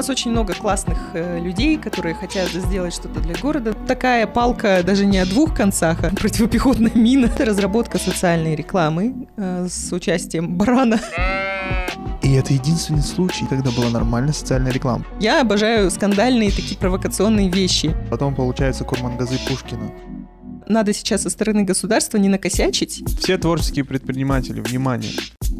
нас очень много классных э, людей, которые хотят сделать что-то для города. Такая палка даже не о двух концах, а противопехотная мина. Это разработка социальной рекламы э, с участием барана. И это единственный случай, когда была нормальная социальная реклама. Я обожаю скандальные такие провокационные вещи. Потом получается Курмангазы Пушкина. Надо сейчас со стороны государства не накосячить. Все творческие предприниматели, внимание.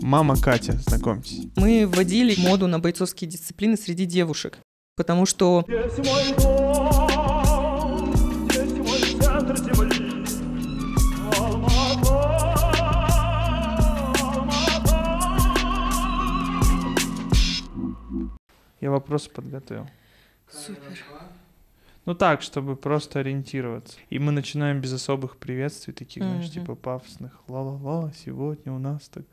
Мама Катя, знакомьтесь. Мы вводили моду на бойцовские дисциплины среди девушек. Потому что Здесь мой дом, здесь мой центр земли. Алмата, Алмата. Я вопросы подготовил. Супер. Ну так, чтобы просто ориентироваться. И мы начинаем без особых приветствий, таких, знаешь, Мгм. типа пафосных. Ла-ла-ла, сегодня у нас так.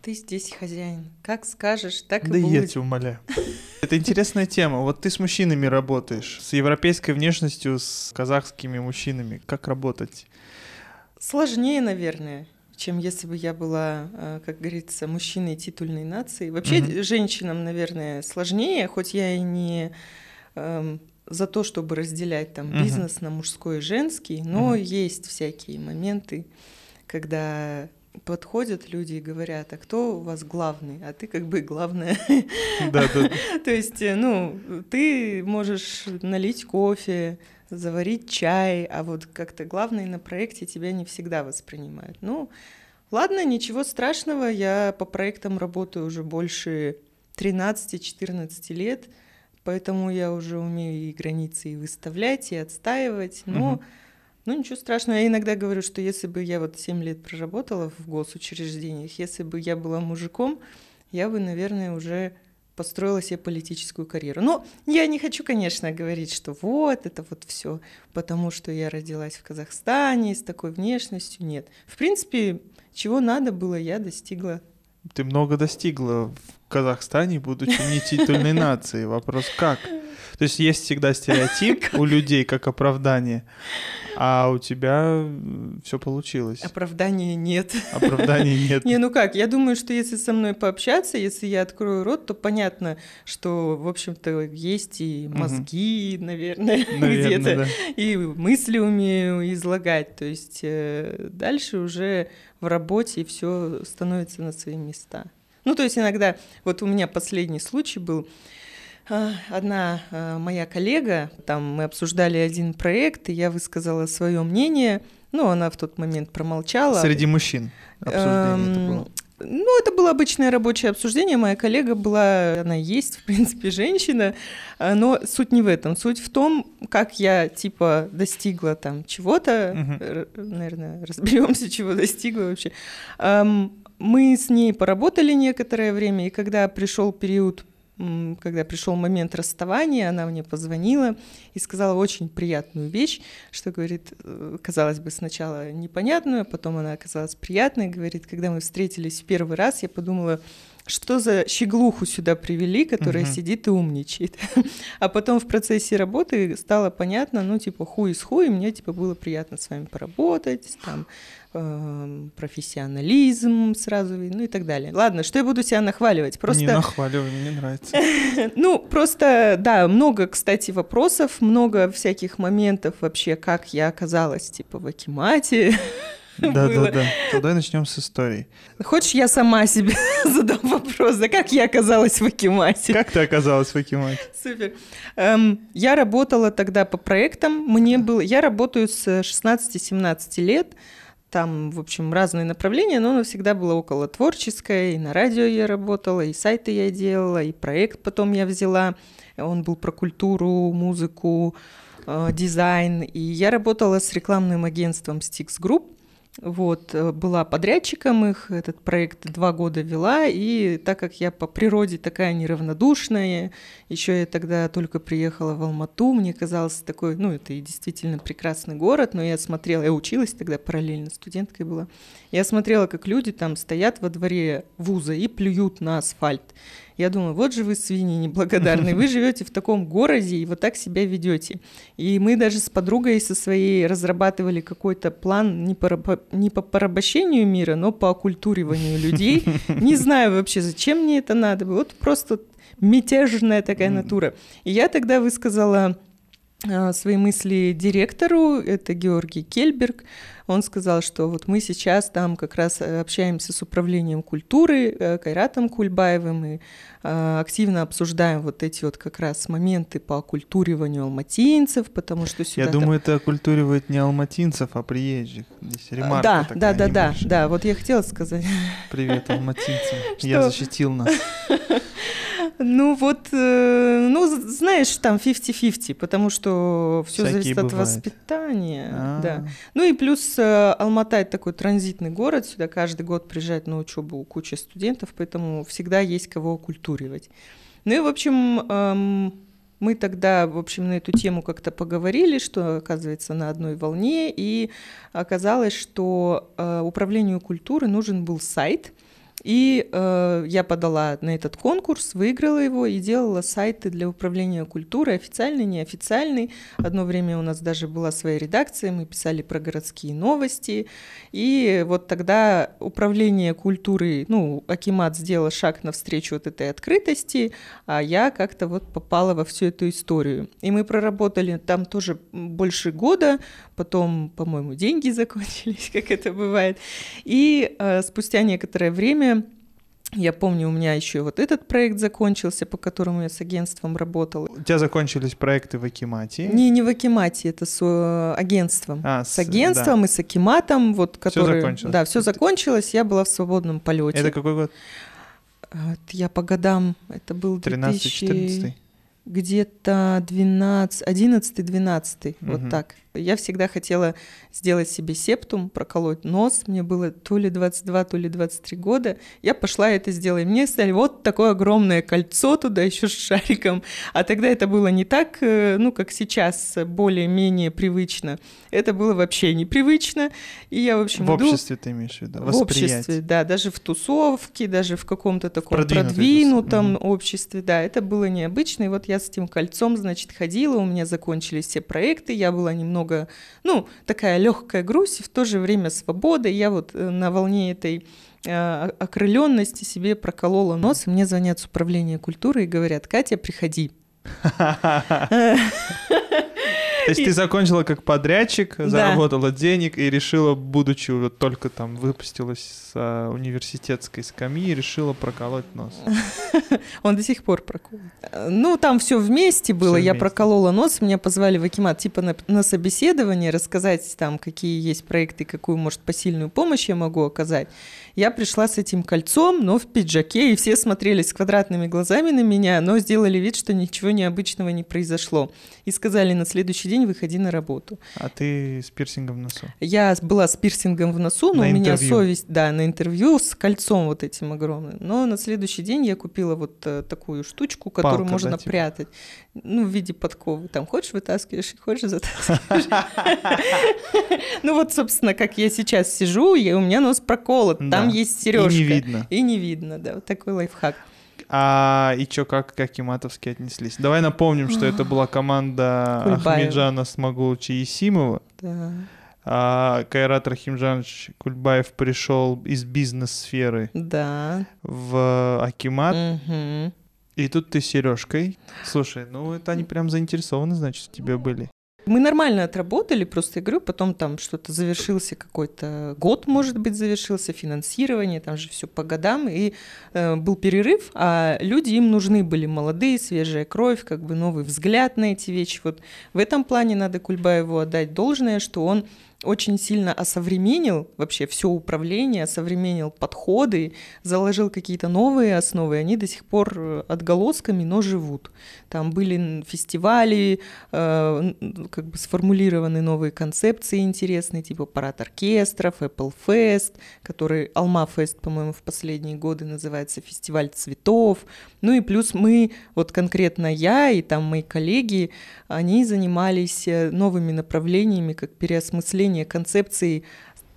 Ты здесь хозяин. Как скажешь, так Да и и я будет. тебя умоляю. Это интересная тема. Вот ты с мужчинами работаешь, с европейской внешностью, с казахскими мужчинами. Как работать? Сложнее, наверное, чем если бы я была, э, как говорится, мужчиной титульной нации. Вообще женщинам, наверное, сложнее, хоть я и не эм, за то, чтобы разделять там Мгм. бизнес на мужской и женский, но Мгм. есть всякие моменты, когда подходят люди и говорят, а кто у вас главный? А ты как бы главная. Да, да. То есть, э, ну, ты можешь налить кофе, заварить чай, а вот как-то главное на проекте тебя не всегда воспринимают. Ну, ладно, ничего страшного, я по проектам работаю уже больше 13-14 лет, поэтому я уже умею и границы и выставлять, и отстаивать, но... Мгм. Ну, ничего страшного. Я иногда говорю, что если бы я вот 7 лет проработала в госучреждениях, если бы я была мужиком, я бы, наверное, уже построила себе политическую карьеру. Но я не хочу, конечно, говорить, что вот это вот все, потому что я родилась в Казахстане с такой внешностью. Нет. В принципе, чего надо было, я достигла. Ты много достигла в Казахстане, будучи не титульной нацией. Вопрос как? То есть есть всегда стереотип у людей как оправдание, а у тебя все получилось. Оправдания нет. Оправданий нет. Не, ну как, я думаю, что если со мной пообщаться, если я открою рот, то понятно, что, в общем-то, есть и мозги, наверное, где-то, и мысли умею излагать. То есть э, дальше уже в работе все становится на свои места. Ну, то есть иногда, вот у меня последний случай был, Одна а, моя коллега, там мы обсуждали один проект, и я высказала свое мнение. Ну, она в тот момент промолчала. Среди мужчин обсуждение это Эм, было. Ну, это было обычное рабочее обсуждение. Моя коллега была, она есть, в принципе, женщина, а, но суть не в этом. Суть в том, как я, типа, достигла там чего-то. Р- наверное, разберемся, чего достигла вообще. Мы с ней поработали некоторое время, и когда пришел период когда пришел момент расставания, она мне позвонила и сказала очень приятную вещь, что говорит, э, казалось бы, сначала непонятную, а потом она оказалась приятной. Говорит, когда мы встретились в первый раз, я подумала, что за щеглуху сюда привели, которая Мгм. сидит и умничает. А потом в процессе работы стало понятно, ну, типа, хуй с хуй, мне, типа, было приятно с вами поработать, там, эм, профессионализм сразу, ну и так далее. Ладно, что я буду себя нахваливать? Просто... Не нахваливай, мне нравится. Ну, просто, да, много, кстати, вопросов, много всяких моментов вообще, как я оказалась, типа, в Акимате. Да, да, Было. да. Давай начнем с истории. Хочешь, я сама себе задам вопрос, да как я оказалась в Акимате? Как ты оказалась в Акимате? Супер. Эм, я работала тогда по проектам. Мне было... Я работаю с 16-17 лет. Там, в общем, разные направления, но оно всегда было около творческое. И на радио я работала, и сайты я делала, и проект потом я взяла. Он был про культуру, музыку, э, дизайн. И я работала с рекламным агентством Stix Group. Вот, э, была подрядчиком их, этот проект два года вела, и так как я по природе такая неравнодушная, еще я тогда только приехала в Алмату, мне казалось такой, ну, это и действительно прекрасный город, но я смотрела, я училась тогда параллельно, студенткой была, я смотрела, как люди там стоят во дворе вуза и плюют на асфальт. Я думаю, вот же вы свиньи неблагодарные, вы живете в таком городе и вот так себя ведете. И мы даже с подругой со своей разрабатывали какой-то план не по, не по порабощению мира, но по оккультуриванию людей. Не знаю вообще, зачем мне это надо. Вот просто мятежная такая натура. И я тогда высказала а, свои мысли директору, это Георгий Кельберг. Он сказал, что вот мы сейчас там как раз э, общаемся с управлением культуры э, Кайратом Кульбаевым и э, активно обсуждаем вот эти вот как раз моменты по оккультуриванию алматинцев, потому что сюда... Я там- думаю, это оккультуривает не алматинцев, а приезжих. Здесь ремарка да, такая да, да, да, да, вот я хотела сказать. Привет, алматинцам. Я защитил нас. Ну вот, ну знаешь, там 50-50, потому что все зависит от воспитания. А, Да. Ну и плюс э, Алмата это такой транзитный город, сюда каждый год приезжает на учебу куча студентов, поэтому всегда есть кого окультуривать. Ну и, в общем, эм, мы тогда, в общем, на эту тему как-то поговорили, что, оказывается, на одной волне, и оказалось, что э, управлению культуры нужен был сайт, и э, я подала на этот конкурс, выиграла его и делала сайты для управления культурой, официальный, неофициальный. Одно время у нас даже была своя редакция, мы писали про городские новости. И вот тогда управление культурой, ну, Акимат сделала шаг навстречу вот этой открытости, а я как-то вот попала во всю эту историю. И мы проработали там тоже больше года, потом, по-моему, деньги закончились, как это бывает. И э, спустя некоторое время я помню, у меня еще вот этот проект закончился, по которому я с агентством работала. У тебя закончились проекты в Акимате. Не, не в Акимате, это с э, агентством. А, С агентством и с Акиматом, вот, который... закончилось. Да, все закончилось, я была в свободном полете. Это какой год? Я по годам, это был 2000 13-14? где-то 12, 11-12, вот Мгм. так. Я всегда хотела сделать себе септум, проколоть нос. Мне было то ли 22, то ли 23 года. Я пошла это сделала. И мне стали вот такое огромное кольцо туда еще с шариком. А тогда это было не так, э, ну, как сейчас, более-менее привычно. Это было вообще непривычно. И я, в общем, В иду- обществе ты имеешь в виду? в обществе, Восприятие. да, даже в тусовке, даже в каком-то таком продвинутой продвинутом обществе, да, это было необычно. И вот я с этим кольцом, значит, ходила, у меня закончились все проекты, я была немного, ну, такая легкая грусть, и в то же время свобода. И я вот э, на волне этой э, окрыленности себе проколола нос, и мне звонят с управления культуры и говорят, Катя, приходи. То есть ты закончила как подрядчик, заработала денег и решила, будучи вот только там выпустилась с а, университетской скамьи, решила проколоть нос. Он до сих пор проколот. Э, Ну, там все вместе было. Я проколола нос, меня позвали в Акимат типа на собеседование, рассказать там, какие есть проекты, какую, может, посильную помощь я могу оказать. Я пришла с этим кольцом, но в пиджаке, и все смотрели с квадратными глазами на меня, но сделали вид, что ничего необычного не произошло. И сказали, на следующий день выходи на работу. А ты с пирсингом в носу. Я была с пирсингом в носу, но На у меня интервью. совесть, да, на интервью с кольцом вот этим огромным. Но на следующий день я купила вот э, такую штучку, которую Палка, можно да, типа? прятать. Ну, в виде подковы. Там хочешь вытаскиваешь, хочешь затаскиваешь. Ну вот, собственно, как я сейчас сижу, и у меня нос проколот. Там есть И сережка. не видно. И не видно, да. Вот такой лайфхак. А и чё, как, как Киматовские отнеслись? Давай напомним, что это была команда. Ахмеджана Смогулча и Симова. Да. А Кайрат Рахимжанович Кульбаев пришел из бизнес-сферы Да. в Акимат. Мгм. И тут ты с Сережкой. Слушай, ну это они прям заинтересованы, значит, в тебе были. Мы нормально отработали, просто говорю, потом там что-то завершился какой-то год, может быть, завершился финансирование, там же все по годам, и э, был перерыв, а люди им нужны были молодые, свежая кровь, как бы новый взгляд на эти вещи. Вот в этом плане надо Кульбаеву отдать должное, что он очень сильно осовременил вообще все управление, осовременил подходы, заложил какие-то новые основы, и они до сих пор э, отголосками, но живут. Там были фестивали, э, как бы сформулированы новые концепции интересные, типа парад оркестров, Apple Fest, который Alma Fest, по-моему, в последние годы называется фестиваль цветов. Ну и плюс мы, вот конкретно я и там мои коллеги, они занимались э, новыми направлениями, как переосмысление концепции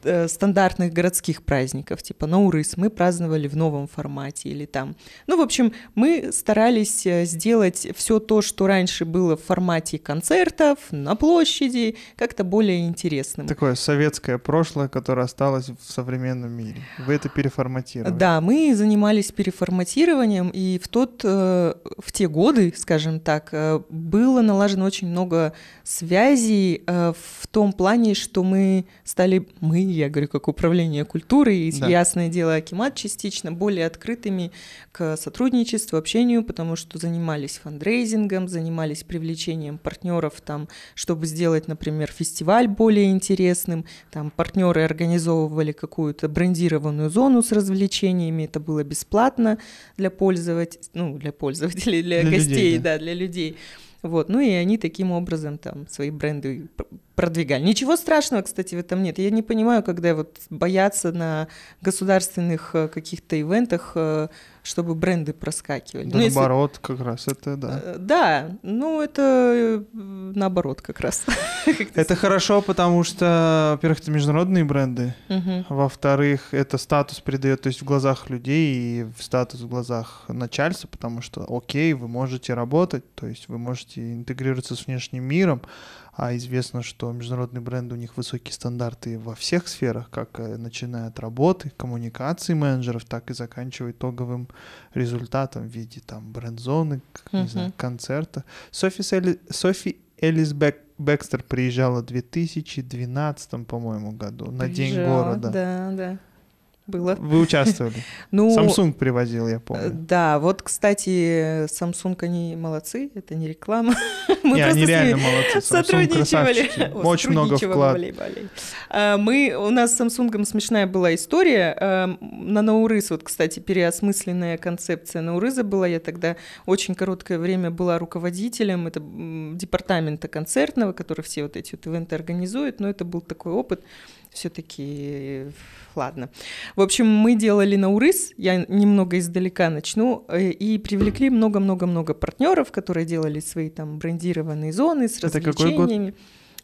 э, стандартных городских праздников, типа Наурыз, мы праздновали в новом формате или там. Ну, в общем, мы старались э, сделать все то, что раньше было в формате концертов, на площади, как-то более интересным. Такое советское прошлое, которое осталось в современном мире. Вы это переформатировали. Да, мы занимались переформатированием, и в тот, э, в те годы, скажем так, э, было налажено очень много связей в том плане, что мы стали, мы, я говорю, как управление культурой, и, Да. ясное дело, Акимат частично, более открытыми к сотрудничеству, общению, потому что занимались фандрейзингом, занимались привлечением партнеров там, чтобы сделать, например, фестиваль более интересным, там партнеры организовывали какую-то брендированную зону с развлечениями, это было бесплатно для пользователей, ну, для пользователей, для, Для людей, гостей, да. да, для людей. Вот, ну и они таким образом там свои бренды пр- продвигали. Ничего страшного, кстати, в этом нет. Я не понимаю, когда вот боятся на государственных э, каких-то ивентах, э, чтобы бренды проскакивали. Да, Ну, если- наоборот, как раз это да. Э, Да, ну это э, наоборот как раз. Это хорошо, потому что, во-первых, это международные бренды, во-вторых, это статус придает, то есть в глазах людей и в статус в глазах начальства, потому что, окей, вы можете работать, то есть вы можете интегрироваться с внешним миром, а известно, что международные бренды, у них высокие стандарты во всех сферах, как э, начиная от работы, коммуникации менеджеров, так и заканчивая итоговым результатом в виде там бренд-зоны, как, не знаю, Мгм. концерта. Софи, Селли- Софи Элис Бек- Бекстер приезжала в 2012, по-моему, году на День города. Да, да. Было. Вы участвовали? Ну, Samsung привозил, я э, помню. Да, вот, кстати, Samsung, они молодцы, это не реклама. Мы Не, просто они реально молодцы. Сотрудничали. Очень много вклад. А, Мы, у нас с Samsung смешная была история. А, На Наурыз, вот, кстати, переосмысленная концепция Наурыза была. Я тогда очень короткое время была руководителем это, департамента концертного, который все вот эти вот ивенты организует. Но это был такой опыт все-таки, ладно. В общем, мы делали Наурыз, я немного издалека начну, э, и привлекли много-много-много партнеров, которые делали свои там брендированные зоны с Это какой год? развлечениями.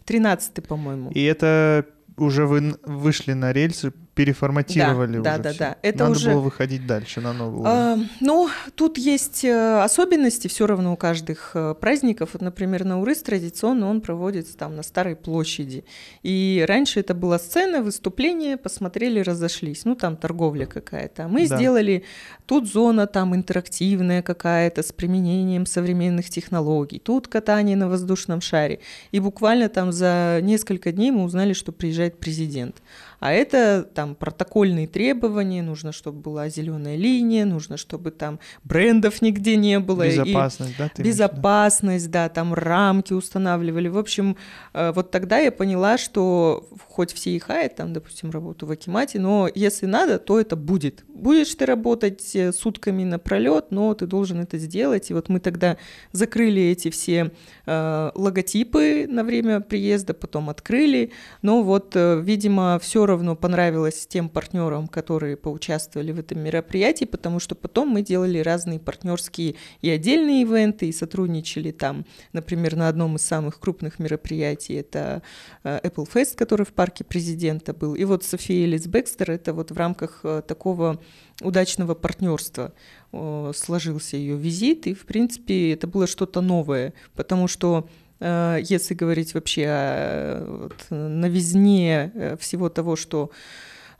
Тринадцатый, по-моему. И это уже вы вышли на рельсы, переформатировали Да, уже да, всё. да. Это Надо уже- было выходить дальше на новый уровень. А, ну, тут есть э, особенности все равно у каждых э, праздников. Вот, например, Наурыз традиционно он проводится там на Старой площади. И раньше это была сцена, выступление, посмотрели, разошлись. Ну, там торговля какая-то. А Мы Да. сделали тут зона там интерактивная какая-то с применением современных технологий. Тут катание на воздушном шаре. И буквально там за несколько дней мы узнали, что приезжает президент. А это там протокольные требования, нужно, чтобы была зеленая линия, нужно, чтобы там брендов нигде не было. и Безопасность, да? ты имеешь? Безопасность, да, там рамки устанавливали. В общем, э, вот тогда я поняла, что хоть все и хаят, там, допустим, работу в Акимате, но если надо, то это будет. Будешь ты работать э, сутками напролет, но ты должен это сделать. И вот мы тогда закрыли эти все э, логотипы на время приезда, потом открыли. Но вот, э, видимо, все равно понравилось тем партнерам, которые поучаствовали в этом мероприятии, потому что потом мы делали разные партнерские и отдельные ивенты, и сотрудничали там, например, на одном из самых крупных мероприятий, это э, Apple Fest, который в парке президента был. И вот София Элис Бекстер, это вот в рамках э, такого удачного партнерства э, сложился ее визит, и, в принципе, это было что-то новое, потому что если говорить вообще о вот, новизне э, всего того, что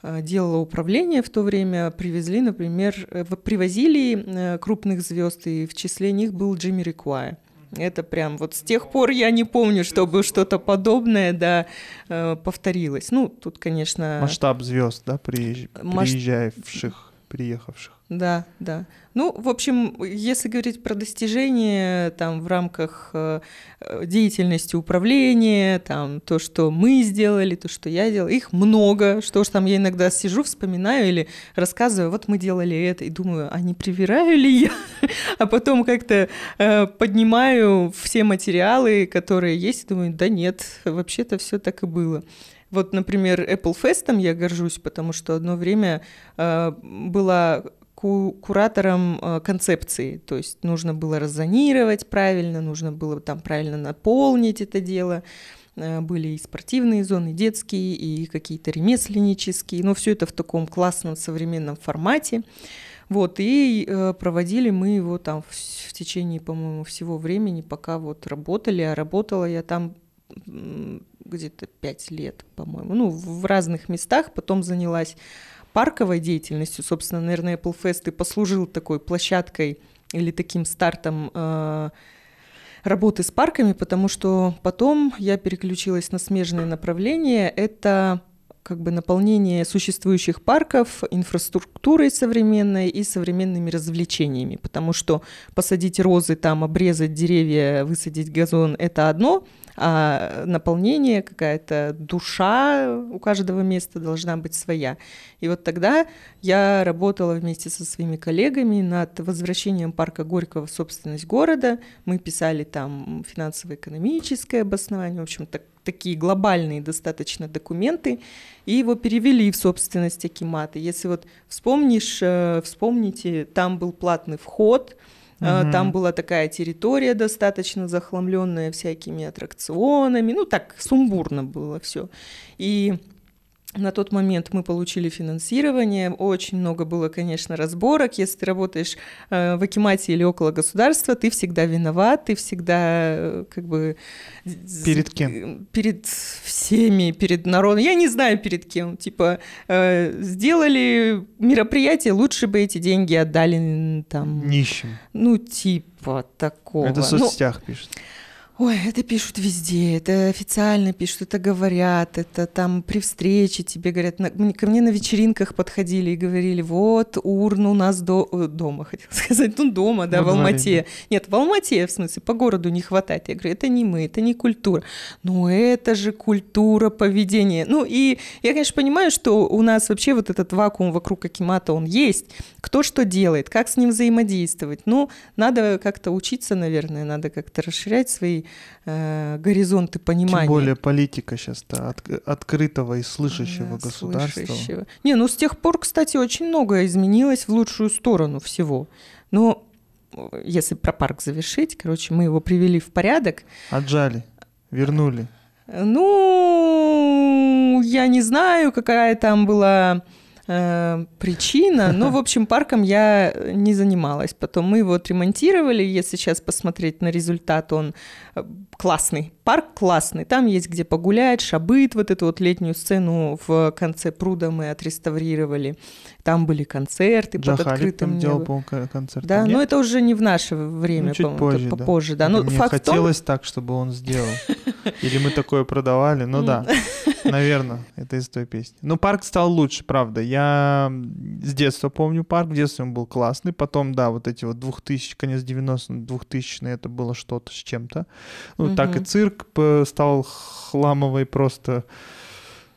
э, делало управление в то время, привезли, например, э, привозили э, крупных звезд, и в числе них был Джимми Рикуай. Это прям вот с тех пор я не помню, чтобы что-то подобное, да, э, повторилось. Ну, тут, конечно... Масштаб звезд, да, приезж- Масш- приезжавших, приехавших. Да, да. Ну, в общем, если говорить про достижения там в рамках э, деятельности управления, там то, что мы сделали, то, что я делала, их много. Что ж там я иногда сижу, вспоминаю или рассказываю, вот мы делали это, и думаю, а не привираю ли я? А потом как-то э, поднимаю все материалы, которые есть, и думаю, да нет, вообще-то все так и было. Вот, например, Apple Fest я горжусь, потому что одно время э, была ку- куратором э, концепции, то есть нужно было раззонировать правильно, нужно было там правильно наполнить это дело. Э, Были и спортивные зоны, детские, и какие-то ремесленнические, но все это в таком классном современном формате. Вот, и э, проводили мы его там в, в течение, по-моему, всего времени, пока вот работали, а работала я там где-то пять лет, по-моему, ну, в разных местах, потом занялась парковой деятельностью, собственно, наверное, Apple Fest и послужил такой площадкой или таким стартом э, работы с парками, потому что потом я переключилась на смежное направление. Это как бы наполнение существующих парков инфраструктурой современной и современными развлечениями, потому что посадить розы, там обрезать деревья, высадить газон – это одно, а наполнение, какая-то душа у каждого места должна быть своя. И вот тогда я работала вместе со своими коллегами над возвращением парка Горького в собственность города. Мы писали там финансово-экономическое обоснование, в общем, так, такие глобальные достаточно документы, и его перевели в собственность Акимата. Если вот вспомнишь, э, вспомните, там был платный вход, Мгм. там была такая территория достаточно захламленная всякими аттракционами, ну так сумбурно было все. И на тот момент мы получили финансирование, очень много было, конечно, разборок. Если ты работаешь э, в Акимате или около государства, ты всегда виноват, ты всегда э, как бы... Перед кем? э, Перед всеми, перед народом. Я не знаю, перед кем. Типа, сделали мероприятие, лучше бы эти деньги отдали там... Нищим. Ну, типа такого. Это в Ну, соцсетях пишут. Ой, это пишут везде, это официально пишут, это говорят, это там при встрече тебе говорят. На- ко мне на вечеринках подходили и говорили, вот урну у нас до, э, дома, хотела сказать, ну дома, да, Во в дворе, Алмате. Нет, в Алмате, в смысле, по городу не хватает. Я говорю, это не мы, это не культура. Ну это же культура поведения. Ну и я, конечно, понимаю, что у нас вообще вот этот вакуум вокруг Акимата, он есть. Кто что делает, как с ним взаимодействовать. Ну, надо как-то учиться, наверное, надо как-то расширять свои э, горизонты понимания. Тем более политика сейчас-то от- открытого и слышащего Да, государства. слышащего. Не, ну с тех пор, кстати, очень многое изменилось в лучшую сторону всего. Но э, если про парк завершить, короче, мы его привели в порядок. Отжали, вернули. Ну, я не знаю, какая там была э, причина, но, в общем, парком я не занималась. Потом мы его отремонтировали. Если сейчас посмотреть на результат, он э, классный. Парк классный. Там есть где погулять, шабыт, вот эту вот летнюю сцену в конце пруда мы отреставрировали. Там были концерты под Джахалип открытым там делал, концерт. Да, Нет? но это уже не в наше время, Ну, чуть позже, да. попозже, да. Ну, Мне факт в том, хотелось так, чтобы он сделал. Или мы такое продавали. Ну да, наверное, это из той песни. Но парк стал лучше, правда. Я с детства помню парк. В детстве он был классный. Потом, да, вот эти вот 2000, конец 90 2000 это было что-то с чем-то. Ну, так и цирк п- стал хламовой просто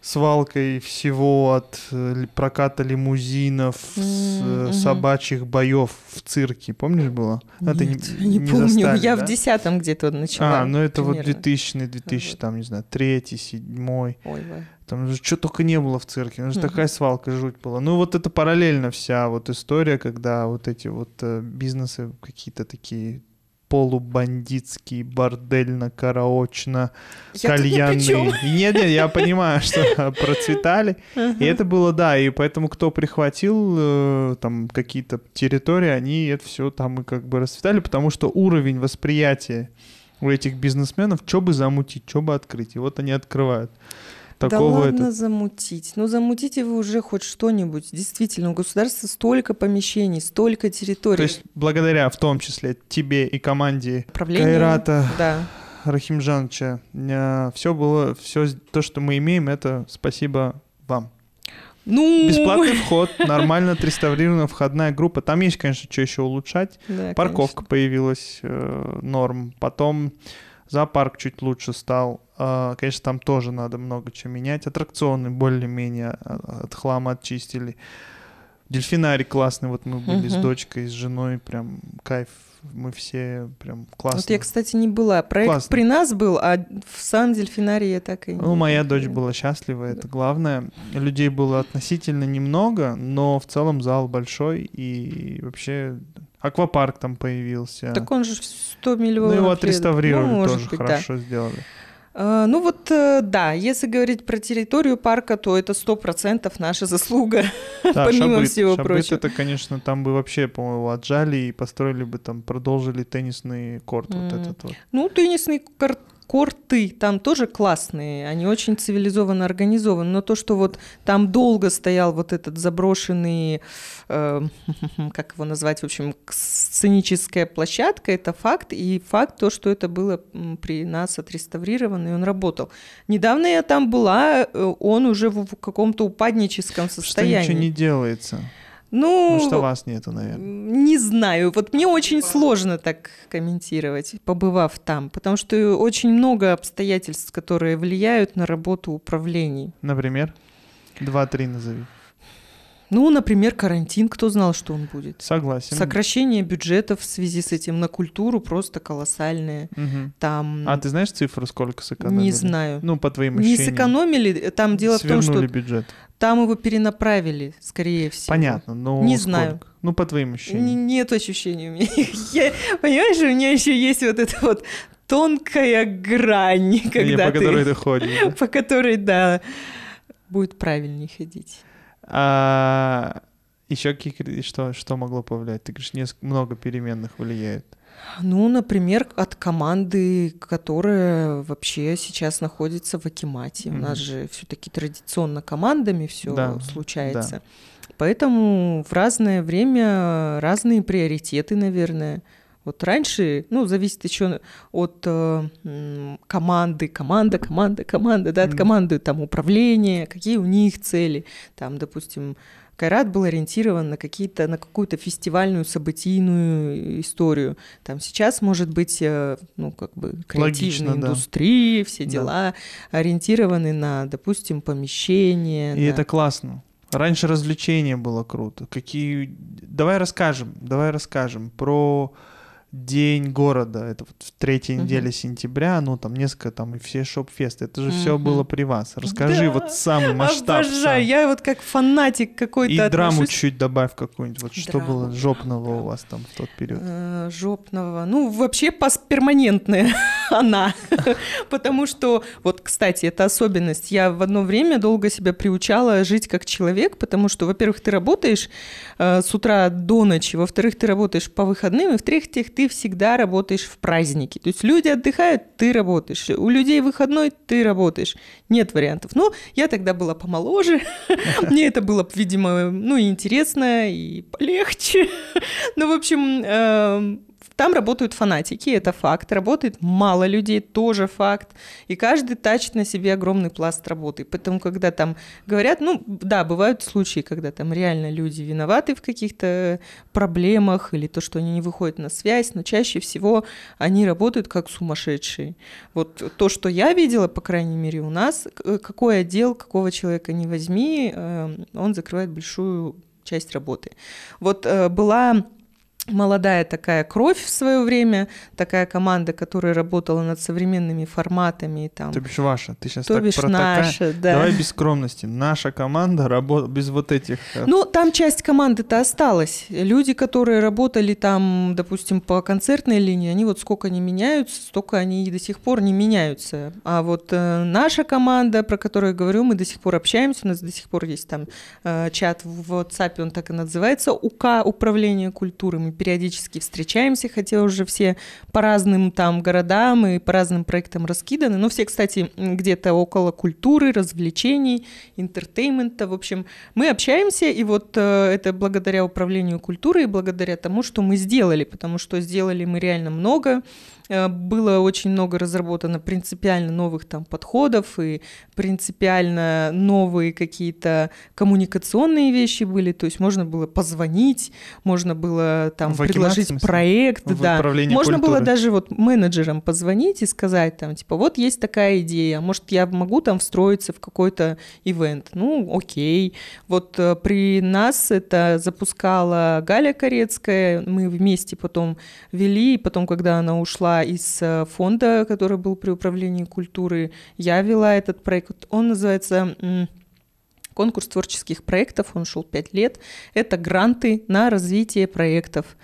свалкой всего от э, проката лимузинов, с, Мгм. собачьих боев в цирке. Помнишь было? Нет, я не, помню. застали, я да? в десятом где-то начала. А, ну это вот примерно. 2000 2000 Вот. там, не знаю, третий, седьмой. Ой, ва. Там что только не было в цирке. Ну, же Мгм. такая свалка, жуть была. Ну, вот это параллельно вся вот история, когда вот эти вот э, бизнесы какие-то такие полубандитские, бордельно-караочно, кальянные. Нет, нет, я понимаю, что процветали. И это было, да, и поэтому кто прихватил э, там какие-то территории, они это все там и как бы расцветали, потому что уровень восприятия у этих бизнесменов, что бы замутить, что бы открыть. И вот они открывают. Такого да ладно это... замутить. Ну замутите вы уже хоть что-нибудь. Действительно, у государства столько помещений, столько территорий. То есть благодаря в том числе тебе и команде. Кайрата Да. Рахимжановича все было, все то, что мы имеем, это спасибо вам. Ну... Бесплатный вход, нормально отреставрирована входная группа. Там есть, конечно, что еще улучшать. Да, Парковка появилась, э, норм. Потом зоопарк чуть лучше стал. А, конечно, там тоже надо много чего менять. Аттракционы более-менее а, от хлама очистили. Дельфинарий классный. Вот мы были с Мгм. дочкой, с женой. Прям кайф. Мы все прям классно. Вот я, кстати, не была. Проект Классно. при нас был, а в Сан-Дельфинарии я так и не Ну, моя дочь была счастлива, это главное. Людей было относительно немного, но в целом зал большой, и вообще аквапарк там появился. Так он же в 100 миллионов ну, его отреставрировали Ну, тоже быть, да. хорошо сделали. А, Ну вот, э, да, если говорить про территорию парка, то это сто процентов наша заслуга, Да, помимо Шабыт. всего Шабыт прочего. это, конечно, там бы вообще, по-моему, отжали и построили бы там, продолжили теннисный корт вот М. этот вот. Ну, теннисные кор- корты там тоже классные, они очень цивилизованно организованы, но то, что вот там долго стоял вот этот заброшенный, э, как его назвать, в общем, сценическая площадка, это факт, и факт то, что это было при нас отреставрировано, и он работал. Недавно я там была, э, он уже в, каком-то упадническом Что состоянии. ничего не делается. Ну, Потому что вас нету, наверное. не знаю. Вот мне очень сложно так комментировать, побывав там, потому что очень много обстоятельств, которые влияют на работу управлений. Например, два-три назови. Ну, например, карантин, кто знал, что он будет? Согласен. Сокращение бюджетов в связи с этим на культуру просто колоссальное. Мгм. Там А ты знаешь цифру, сколько сэкономили? не знаю. Ну, по твоим Не ощущениям. сэкономили. Там дело в том, Свернули что бюджет. там его перенаправили, скорее всего. Понятно, но Не сколько? знаю. Ну, по твоим Н- ощущениям. Нет ощущений у меня. Я, понимаешь, у меня еще есть вот эта вот тонкая грань, Не, когда по ты... которой ты ходишь. да? По которой, да, будет правильнее ходить. А еще какие что, что могло повлиять? Ты говоришь, несколько, много переменных влияет. Ну, например, от команды, которая вообще сейчас находится в Акимате. У Мгм. нас же все-таки традиционно командами все Да, случается. Поэтому в разное время разные приоритеты, наверное. Вот раньше, ну, зависит еще от э, команды, команда, команда, команда, да, от команды там управления, какие у них цели. Там, допустим, Кайрат был ориентирован на какие-то на какую-то фестивальную событийную историю. Там сейчас может быть, э, ну как бы креативная Логично, да. все Да. дела ориентированы на, допустим, помещение. И на- это классно. Раньше развлечение было круто. Какие... Давай расскажем, давай расскажем про День города. Это вот в третьей Мгм. неделе сентября, ну там несколько там и все шоп-фесты. Это же все Мгм. было при вас. Расскажи Да, вот самый масштаб. Обожаю, сам. я вот как фанатик какой-то И драму отношусь. чуть добавь какую-нибудь. Вот что Драму. было жопного у вас там в тот период. Э, жопного. Ну, вообще пасперманентная она. Потому что, вот, кстати, это особенность. Я в одно время долго себя приучала жить как человек, потому что, во-первых, ты работаешь э, с утра до ночи, во-вторых, ты работаешь по выходным, и в-третьих, ты всегда работаешь в праздники. То есть люди отдыхают, ты работаешь. У людей выходной, ты работаешь. Нет вариантов. Но я тогда была помоложе. Мне это было, видимо, ну, и интересно, и полегче. Ну, в общем, эм, там работают фанатики, это факт. Работает мало людей, тоже факт. И каждый тащит на себе огромный пласт работы. Поэтому, когда там говорят, ну, да, бывают случаи, когда там реально люди виноваты в каких-то проблемах или то, что они не выходят на связь, но чаще всего они работают как сумасшедшие. Вот то, что я видела, по крайней мере, у нас, к- какой отдел, какого человека не возьми, э, он закрывает большую часть работы. Вот э, была молодая такая кровь в свое время, такая команда, которая работала над современными форматами, там, То бишь ваша. Ты сейчас то так бишь про такая- наша, да. Давай без скромности. Наша команда работала без вот этих... э, Ну, там часть команды-то осталась. Люди, которые работали там, допустим, по концертной линии, они вот сколько они меняются, столько они и до сих пор не меняются. А вот э, наша команда, про которую я говорю, мы до сих пор общаемся, у нас до сих пор есть там э, чат в WhatsApp, он так и называется, УК, Управление культуры. Мы периодически встречаемся, хотя уже все по разным там городам и по разным проектам раскиданы. Но все, кстати, где-то около культуры, развлечений, энтертейнмента. В общем, мы общаемся, и вот э, это благодаря управлению культурой и благодаря тому, что мы сделали, потому что сделали мы реально много. Э, Было очень много разработано принципиально новых там подходов и принципиально новые какие-то коммуникационные вещи были. То есть можно было позвонить, можно было там В предложить смысле? проект, В да. Можно было культуры. даже вот менеджерам позвонить и сказать там, типа, вот есть такая идея, может, я могу там встроиться в какой-то ивент. Ну, окей. Вот э, при нас это запускала Галя Корецкая, мы вместе потом вели, и потом, когда она ушла из э, фонда, который был при управлении культуры, я вела этот проект. Он называется конкурс творческих проектов, он шел 5 лет. Это гранты на развитие проектов.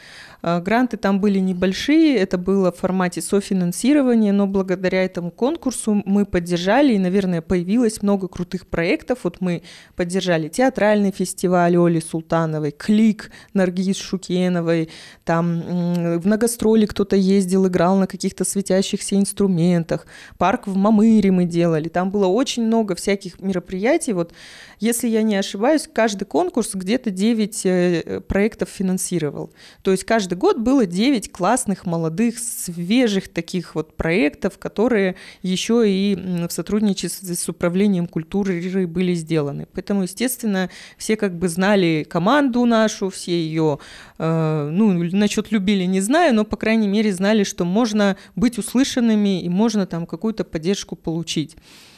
А, Гранты там были небольшие, это было в формате софинансирования, но благодаря этому конкурсу мы поддержали, и, наверное, появилось много крутых проектов. Вот мы поддержали театральный фестиваль Оли Султановой, Клик Наргиз Шукеновой, там в Многостроле кто-то ездил, играл на каких-то светящихся инструментах, парк в Мамыре мы делали, там было очень много всяких мероприятий. Вот, если я не ошибаюсь, каждый конкурс где-то 9 э, проектов финансировал. То есть каждый год было 9 классных, молодых, свежих таких вот проектов, которые еще и в сотрудничестве с управлением культуры были сделаны. Поэтому, естественно, все как бы знали команду нашу, все ее, э, ну, насчет любили, не знаю, но, по крайней мере, знали, что можно быть услышанными и можно там какую-то поддержку получить.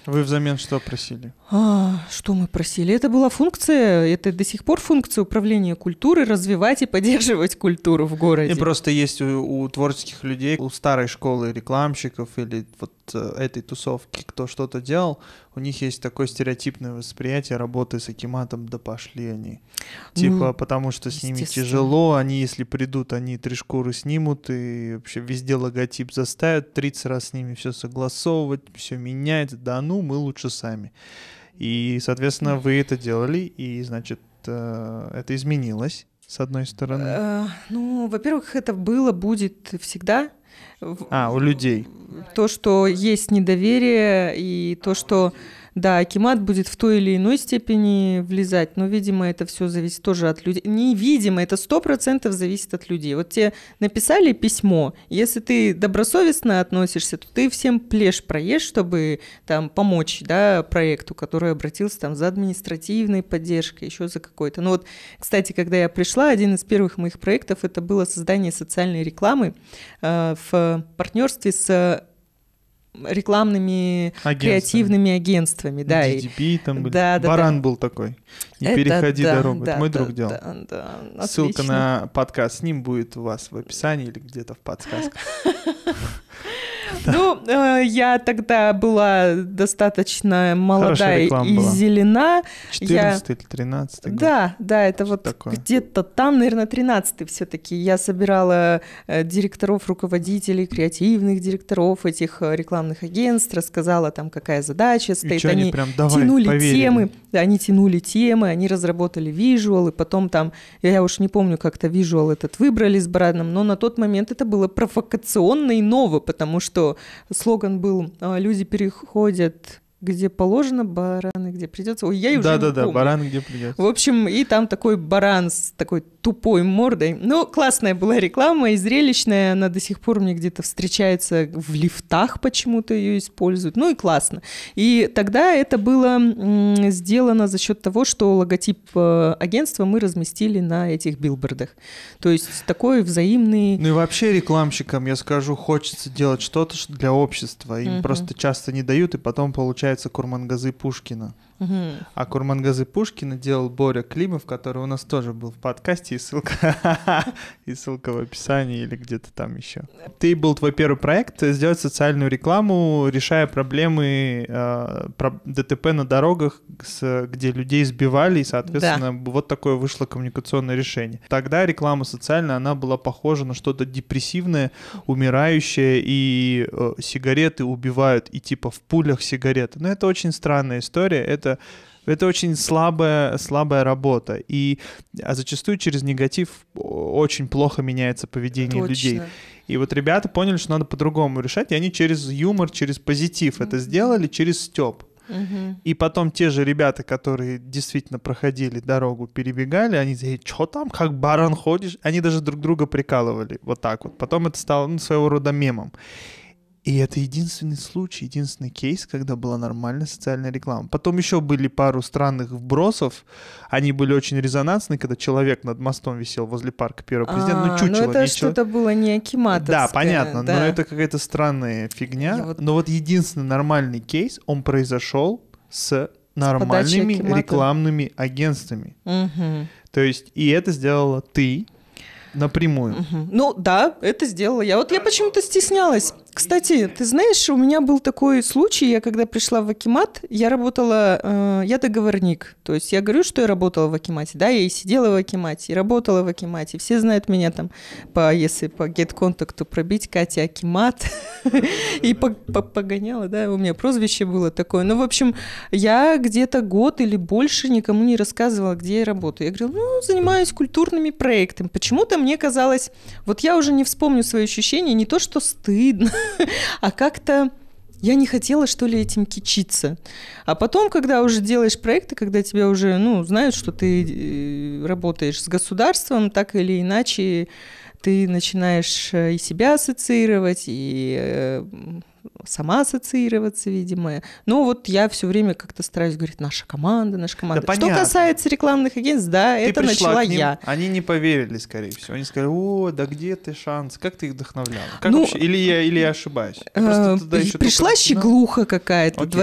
Вы взамен что просили? А, что мы просили? Это была функция, это до сих пор функция управления культурой, развивать и поддерживать культуру в городе. И просто есть у, у творческих людей, у старой школы рекламщиков или вот э, этой тусовки, кто что-то делал, у них есть такое стереотипное восприятие работы с Акиматом, да пошли они. Типа, Ну, потому что с ними тяжело, они, если придут, они три шкуры снимут и вообще везде логотип заставят, 30 раз с ними все согласовывать, все менять, да ну, мы лучше сами. И, соответственно, вы это делали, и, значит, э, это изменилось, с одной стороны. Э, Ну, во-первых, это было, будет всегда. А, у людей. То, что есть недоверие, и то, что, да, Акимат будет в той или иной степени влезать, но, видимо, это все зависит тоже от людей. Невидимо, это сто процентов зависит от людей. Вот тебе написали письмо, если ты добросовестно относишься, то ты всем плешь проешь, чтобы там помочь, да, проекту, который обратился там за административной поддержкой, еще за какой-то. Ну вот, кстати, когда я пришла, один из первых моих проектов это было создание социальной рекламы э, в партнерстве с рекламными Агентство. креативными агентствами, да, и DDP там были. Да, да, Баран был такой. Не это переходи да, дорогу. да, Это мой да, друг делал. да, да, Ссылка на подкаст с ним будет у вас в описании или где-то в подсказках. Ну, э, я тогда была достаточно молодая и зелена. 14 или 13 год. Да, да, это вот где-то там, наверное, 13-й все-таки. Я собирала э, директоров, руководителей, креативных директоров этих э, рекламных агентств, рассказала там, какая задача стоит. они тянули темы, они тянули темы, они разработали визуал, и потом там, я уж не помню, как-то визуал этот выбрали с Бараном, но на тот момент это было провокационно и ново, потому что слоган был а, «Люди переходят где положено, бараны где придется». Ой, я уже не Да-да-да, помню. баран где придется. В общем, и там такой баран с такой тупой мордой. Ну, классная была реклама и зрелищная. Она до сих пор мне где-то встречается в лифтах почему-то ее используют. Ну и классно. И тогда это было сделано за счет того, что логотип э, агентства мы разместили на этих билбордах. То есть такой взаимный... Ну и вообще рекламщикам, я скажу, хочется делать что-то для общества. Им Мгм. просто часто не дают, и потом получается Курмангазы Пушкина. Мгм. А Курмангазы Пушкина делал Боря Климов, который у нас тоже был в подкасте, и ссылка, и ссылка в описании или где-то там еще. Ты был твой первый проект сделать социальную рекламу, решая проблемы э, про ДТП на дорогах, с- где людей сбивали, и, соответственно, вот такое вышло коммуникационное решение. Тогда реклама социальная, она была похожа на что-то депрессивное, умирающее, и э, сигареты убивают, и типа в пулях сигареты. Но это очень странная история, это это очень слабая, слабая работа. И а зачастую через негатив очень плохо меняется поведение людей. Точно. И вот ребята поняли, что надо по-другому решать, и они через юмор, через позитив это сделали, через степ. Мгм. И потом те же ребята, которые действительно проходили дорогу, перебегали, они говорили, что там, как баран ходишь? Они даже друг друга прикалывали вот так вот. Потом это стало ну, своего рода мемом. И это единственный случай, единственный кейс, когда была нормальная социальная реклама. Потом еще были пару странных вбросов. Они были очень резонансны, когда человек над мостом висел возле парка первого президента. А, ну, чучело, это не чело- что-то было не акиматовское. да, понятно, но да. это какая-то странная фигня. Вот- Но вот единственный нормальный кейс, он произошел с нормальными Акимата. рекламными агентствами. Мгм. То есть, и это сделала ты напрямую. Мгм. Ну да, это сделала я. Вот я почему-то стеснялась. Кстати, ты знаешь, у меня был такой случай, я когда пришла в Акимат, я работала, э, я договорник, то есть я говорю, что я работала в Акимате, да, я и сидела в Акимате, и работала в Акимате, все знают меня там, по, если по get-контакту пробить, Катя Акимат, и по- по- погоняла, да, у меня прозвище было такое, ну, в общем, я где-то год или больше никому не рассказывала, где я работаю, я говорила, ну, занимаюсь культурными проектами, почему-то мне казалось, вот я уже не вспомню свои ощущения, не то, что стыдно, а как-то я не хотела, что ли, этим кичиться. А потом, когда уже делаешь проекты, когда тебя уже, ну, знают, что ты э, работаешь с государством, так или иначе ты начинаешь э, и себя ассоциировать, и э, сама ассоциироваться, видимо. Но вот я все время как-то стараюсь говорить, наша команда, наша команда. Что понятно. касается рекламных агентств, да, Ты это начала ним, я. Они не поверили, скорее всего. Они сказали, о, да где ты шанс? Как ты их вдохновляла? Как Ну, вообще? Или я, или я ошибаюсь? Я Э, тогда еще Пришла только щеглуха какая-то, Окей.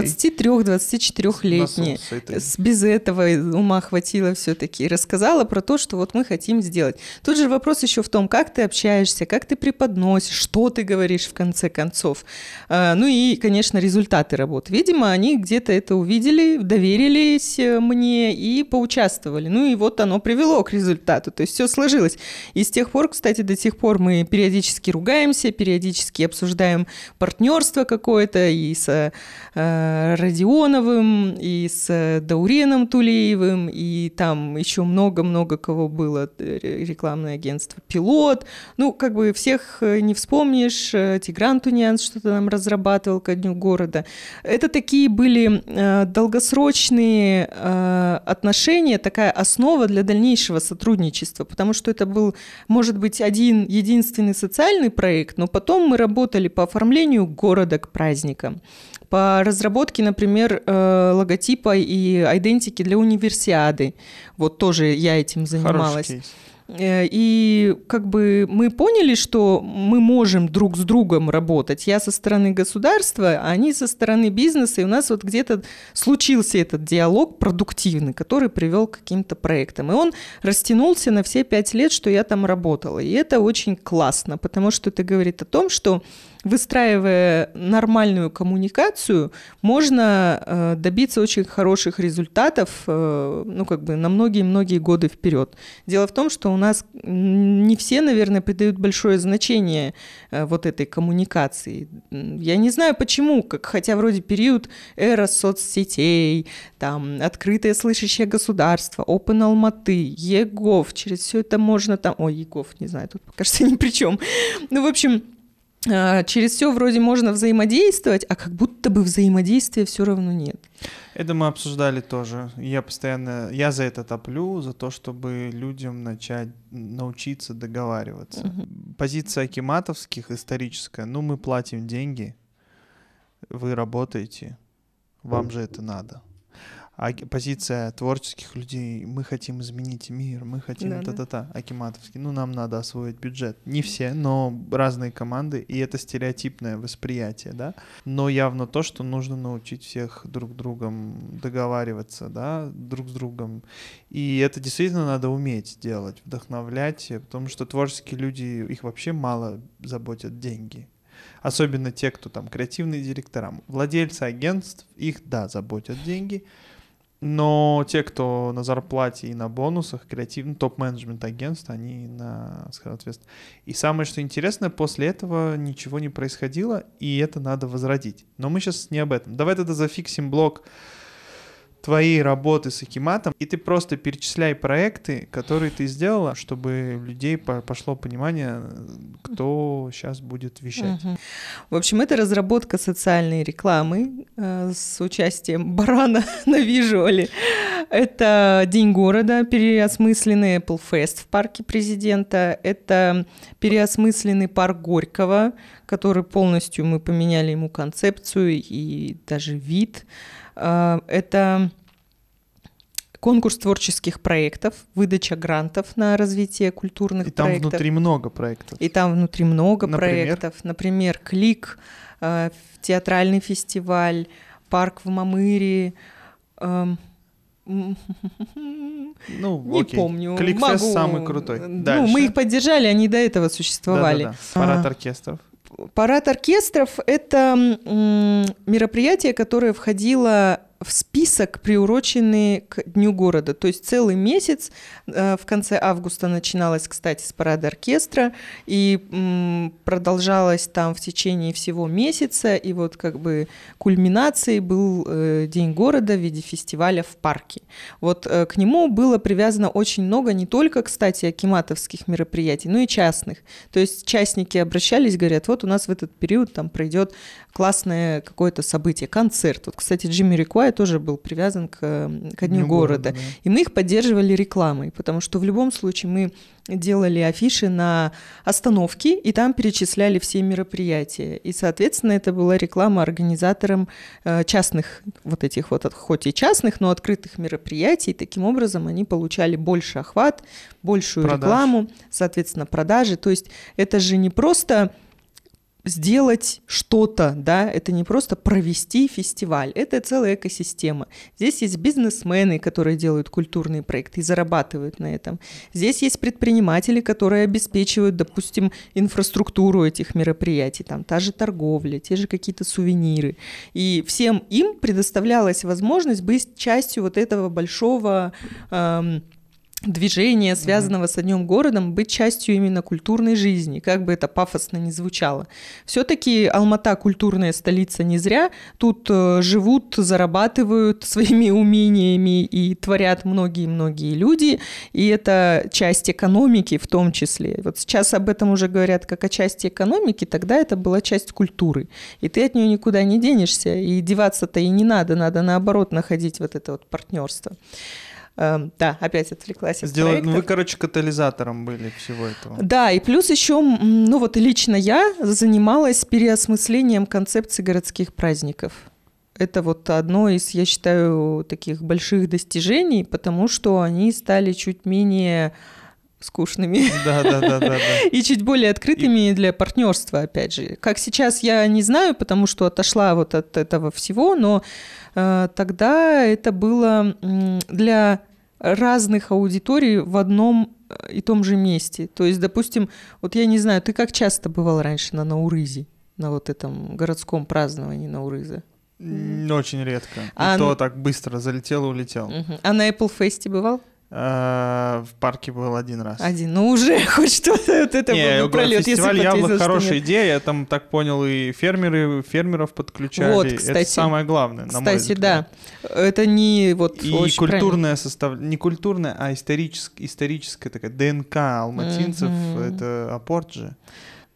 23-24-летняя. Насос этой. С- Без этого ума хватило все-таки. Рассказала про то, что вот мы хотим сделать. Тут же вопрос еще в том, как ты общаешься, как ты преподносишь, что ты говоришь в конце концов. А, Ну и, конечно, результаты работы. Видимо, они где-то это увидели, доверились э, мне и поучаствовали. Ну и вот оно привело к результату. То есть все сложилось. И с тех пор, кстати, до сих пор мы периодически ругаемся, периодически обсуждаем партнерство какое-то и с э, Родионовым, и с э, Дауреном Тулеевым, и там еще много-много кого было, э, ре- рекламное агентство «Пилот». Ну, как бы всех не вспомнишь. Тигран Тунянс что-то нам разрабатывал ко дню города. Это такие были э, долгосрочные э, отношения, такая основа для дальнейшего сотрудничества, потому что это был, может быть, один единственный социальный проект, но потом мы работали по оформлению города к праздникам, по разработке, например, э, логотипа и айдентики для универсиады. Вот тоже я этим Хороший занималась. кейс. Э, И как бы мы поняли, что мы можем друг с другом работать. Я со стороны государства, а они со стороны бизнеса. И у нас вот где-то случился этот диалог продуктивный, который привел к каким-то проектам. И он растянулся на все пять лет, что я там работала. И это очень классно, потому что это говорит о том, что выстраивая нормальную коммуникацию, можно э, добиться очень хороших результатов, э, ну, как бы на многие-многие годы вперед. Дело в том, что у нас не все, наверное, придают большое значение э, вот этой коммуникации. Я не знаю почему, как, хотя вроде период эра соцсетей, там, открытое слышащее государство, Open Алматы, ЕГОВ, через все это можно там... Ой, ЕГОВ, не знаю, тут, кажется, ни при чем. Ну, в общем, через все вроде можно взаимодействовать, а как будто бы взаимодействия все равно нет. Это мы обсуждали тоже. Я постоянно, я за это топлю, за то, чтобы людям начать научиться договариваться. Позиция акиматовских историческая. Ну, мы платим деньги, вы работаете, вам же это надо. А позиция творческих людей, мы хотим изменить мир, мы хотим Да-да. та-та-та, акиматовский, ну нам надо освоить бюджет. Не все, но разные команды, и это стереотипное восприятие, да. Но явно то, что нужно научить всех друг другом договариваться, да, друг с другом. И это действительно надо уметь делать, вдохновлять, потому что творческие люди, их вообще мало заботят деньги. Особенно те, кто там креативные директора. Владельцы агентств, их, да, заботят деньги. Но те, кто на зарплате и на бонусах, креативный топ-менеджмент агентств, они на соответственно. И самое, что интересно, после этого ничего не происходило, и это надо возродить. Но мы сейчас не об этом. Давай тогда зафиксим блок твоей работы с Акиматом, и ты просто перечисляй проекты, которые ты сделала, чтобы людей по- пошло понимание, кто сейчас будет вещать. Мгм. В общем, это разработка социальной рекламы э, с участием барана на визуале. Это День города, переосмысленный Apple Fest в парке президента. Это переосмысленный парк Горького, который полностью мы поменяли ему концепцию и даже вид. Э, Это конкурс творческих проектов, выдача грантов на развитие культурных И там проектов. внутри много проектов. И там внутри много Например? проектов. Например, Клик, э, театральный фестиваль, парк в Мамыре. эм, Ну, Не окей. помню. Кликфест могу. самый крутой. Ну, Дальше. мы их поддержали, они до этого существовали. Да-да-да. Парад А, оркестров. Парад оркестров – это мероприятие, которое входило в список, приуроченный к Дню города. То есть целый месяц э, в конце августа начиналось, кстати, с парада оркестра и м, продолжалось там в течение всего месяца. И вот как бы кульминацией был э, День города в виде фестиваля в парке. Вот э, к нему было привязано очень много не только, кстати, акиматовских мероприятий, но и частных. То есть частники обращались, говорят, вот у нас в этот период там пройдет классное какое-то событие, концерт. Вот, кстати, Джимми Рикуай тоже был привязан к, ко Дню, города. города, да. И мы их поддерживали рекламой, потому что в любом случае мы делали афиши на остановке, и там перечисляли все мероприятия. И, соответственно, это была реклама организаторам э, частных, вот этих вот, хоть и частных, но открытых мероприятий. Таким образом, они получали больше охват, большую Продаж. рекламу, соответственно, продажи. То есть это же не просто сделать что-то, да, это не просто провести фестиваль, это целая экосистема. Здесь есть бизнесмены, которые делают культурные проекты и зарабатывают на этом. Здесь есть предприниматели, которые обеспечивают, допустим, инфраструктуру этих мероприятий, там та же торговля, те же какие-то сувениры. И всем им предоставлялась возможность быть частью вот этого большого эм, движения, связанного с одним городом, быть частью именно культурной жизни, как бы это пафосно не звучало. Все-таки Алмата культурная столица не зря. Тут э, живут, зарабатывают своими умениями и творят многие-многие люди, и это часть экономики в том числе. Вот сейчас об этом уже говорят как о части экономики, тогда это была часть культуры, и ты от нее никуда не денешься, и деваться-то и не надо, надо наоборот находить вот это вот партнерство. Эм, Да, опять отвлеклась от Сделали- ну, проекта. вы, короче, катализатором были всего этого. Да, и плюс еще, ну вот лично я занималась переосмыслением концепции городских праздников. Это вот одно из, я считаю, таких больших достижений, потому что они стали чуть менее скучными Да, да, да, да, и чуть более открытыми для партнерства, опять же. Как сейчас, я не знаю, потому что отошла вот от этого всего, но э, тогда это было для разных аудиторий в одном э, и том же месте. То есть, допустим, вот я не знаю, ты как часто бывал раньше на Наурызе, на вот этом городском праздновании Наурыза? Очень редко. И А, то так быстро залетел и улетел. Мгм. А на Apple Fest бывал? А, В парке был один раз. Один. Ну уже хоть что-то вот это Не, был говорю, пролет, если фестиваль ответил, что хорошая идея, я там так понял и фермеры, фермеров подключали. Вот, Это кстати. самое главное, на мой Кстати, взгляд. да. Это не вот И очень культурная состав... Не культурная, а историческая, историческая такая ДНК алматинцев. Мгм. Это апорт же.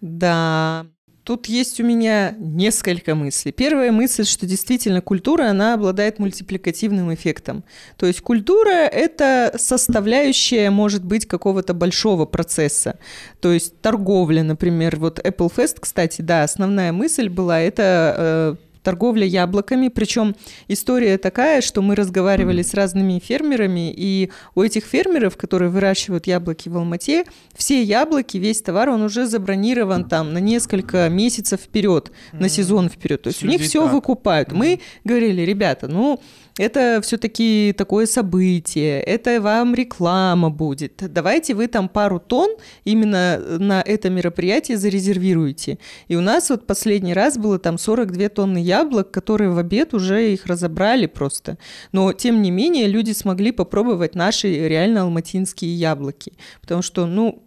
Да. Тут есть у меня несколько мыслей. Первая мысль, что действительно культура, она обладает мультипликативным эффектом. То есть культура — это составляющая, может быть, какого-то большого процесса. То есть торговля, например. Вот Apple Fest, кстати, да, основная мысль была — это э, торговля яблоками. Причем история такая, что мы разговаривали с разными фермерами, и у этих фермеров, которые выращивают яблоки в Алмате, все яблоки, весь товар, он уже забронирован там на несколько месяцев вперед, на сезон вперед. То есть у них все так. выкупают. Мы говорили, ребята, ну это все-таки такое событие, это вам реклама будет. Давайте вы там пару тонн именно на это мероприятие зарезервируете. И у нас вот последний раз было там 42 тонны яблок, которые в обед уже их разобрали просто. Но тем не менее люди смогли попробовать наши реально алматинские яблоки. Потому что, ну,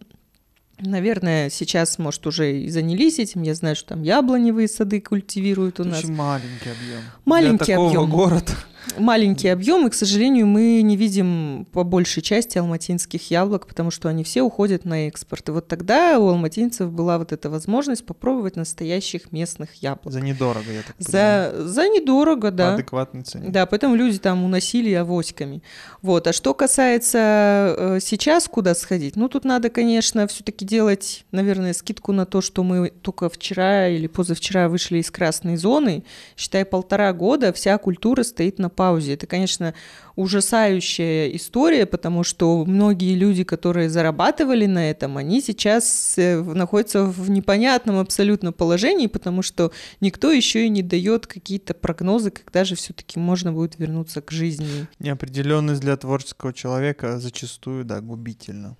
Наверное, сейчас, может, уже и занялись этим. Я знаю, что там яблоневые сады культивируют у нас. Очень маленький объем. Маленький Для такого объем. города. Маленький объем, и, к сожалению, мы не видим по большей части алматинских яблок, потому что они все уходят на экспорт. И вот тогда у алматинцев была вот эта возможность попробовать настоящих местных яблок. За недорого, я так понимаю. За, за недорого, По да. адекватной цене. Да, поэтому люди там уносили авоськами. Вот. А что касается э, сейчас, куда сходить, ну, тут надо, конечно, все-таки делать, наверное, скидку на то, что мы только вчера или позавчера вышли из красной зоны. Считай, полтора года вся культура стоит на паузе. Это, конечно, ужасающая история, потому что многие люди, которые зарабатывали на этом, они сейчас э, находятся в непонятном абсолютно положении, потому что никто еще и не дает какие-то прогнозы, когда же все-таки можно будет вернуться к жизни. Неопределенность для творческого человека зачастую, да, губительна.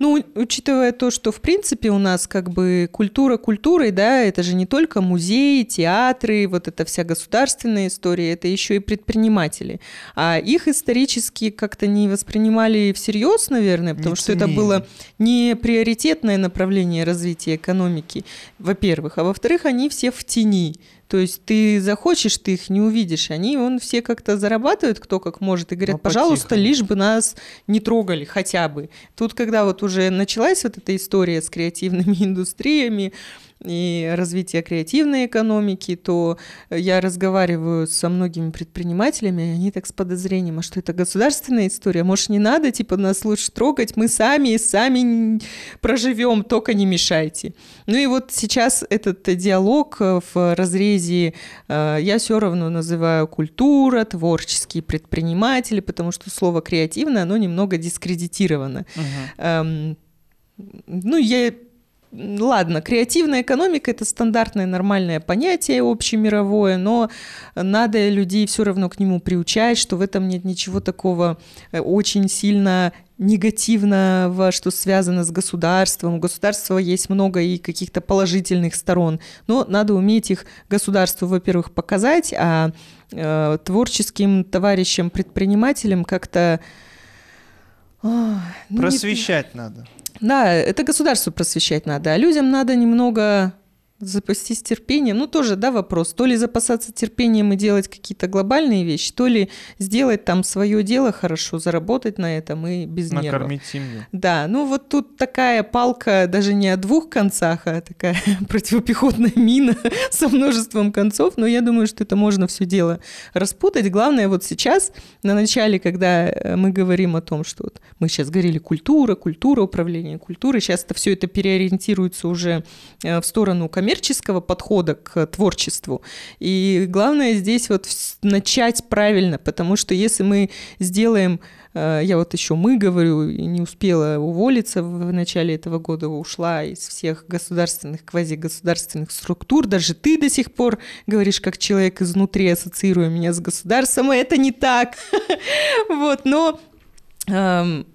Ну, учитывая то, что в принципе у нас как бы культура культурой, да, это же не только музеи, театры, вот эта вся государственная история, это еще и предприниматели. А их исторически как-то не воспринимали всерьез, наверное, потому Не что это было не приоритетное направление развития экономики, во-первых, а во-вторых, они все в тени. То есть ты захочешь, ты их не увидишь. Они, он все как-то зарабатывают, кто как может, и говорят, Но пожалуйста, по-тихому. лишь бы нас не трогали хотя бы. Тут, когда вот уже началась вот эта история с креативными индустриями, и развитие креативной экономики, то я разговариваю со многими предпринимателями, и они так с подозрением, а что это государственная история? Может, не надо, типа, нас лучше трогать, мы сами, сами н- проживем, только не мешайте. Ну и вот сейчас этот диалог в разрезе э, я все равно называю культура, творческие предприниматели, потому что слово креативное, оно немного дискредитировано. Эм, ну, я... Ладно, креативная экономика – это стандартное нормальное понятие общемировое, но надо людей все равно к нему приучать, что в этом нет ничего такого э, очень сильно негативного, что связано с государством. У государства есть много и каких-то положительных сторон, но надо уметь их государству, во-первых, показать, а э, творческим товарищам, предпринимателям как-то... ну, не- Просвещать надо. Да, это государству просвещать надо, а людям надо немного запастись терпением. Ну, тоже, да, вопрос. То ли запасаться терпением и делать какие-то глобальные вещи, то ли сделать там свое дело хорошо, заработать на этом и без нервов. Накормить семью. Да, ну вот тут такая палка даже не о двух концах, а такая противопехотная мина со множеством концов, но я думаю, что это можно все дело распутать. Главное вот сейчас, на начале, когда э, мы говорим о том, что вот мы сейчас говорили культура, культура, управление культурой, сейчас это все это переориентируется уже э, в сторону коммерческого подхода к творчеству. И главное здесь вот начать правильно, потому что если мы сделаем Э, Я вот еще мы говорю, и не успела уволиться в начале этого года, ушла из всех государственных, квазигосударственных структур. Даже ты до сих пор говоришь, как человек изнутри, ассоциируя меня с государством, а это не так. Вот, но эм,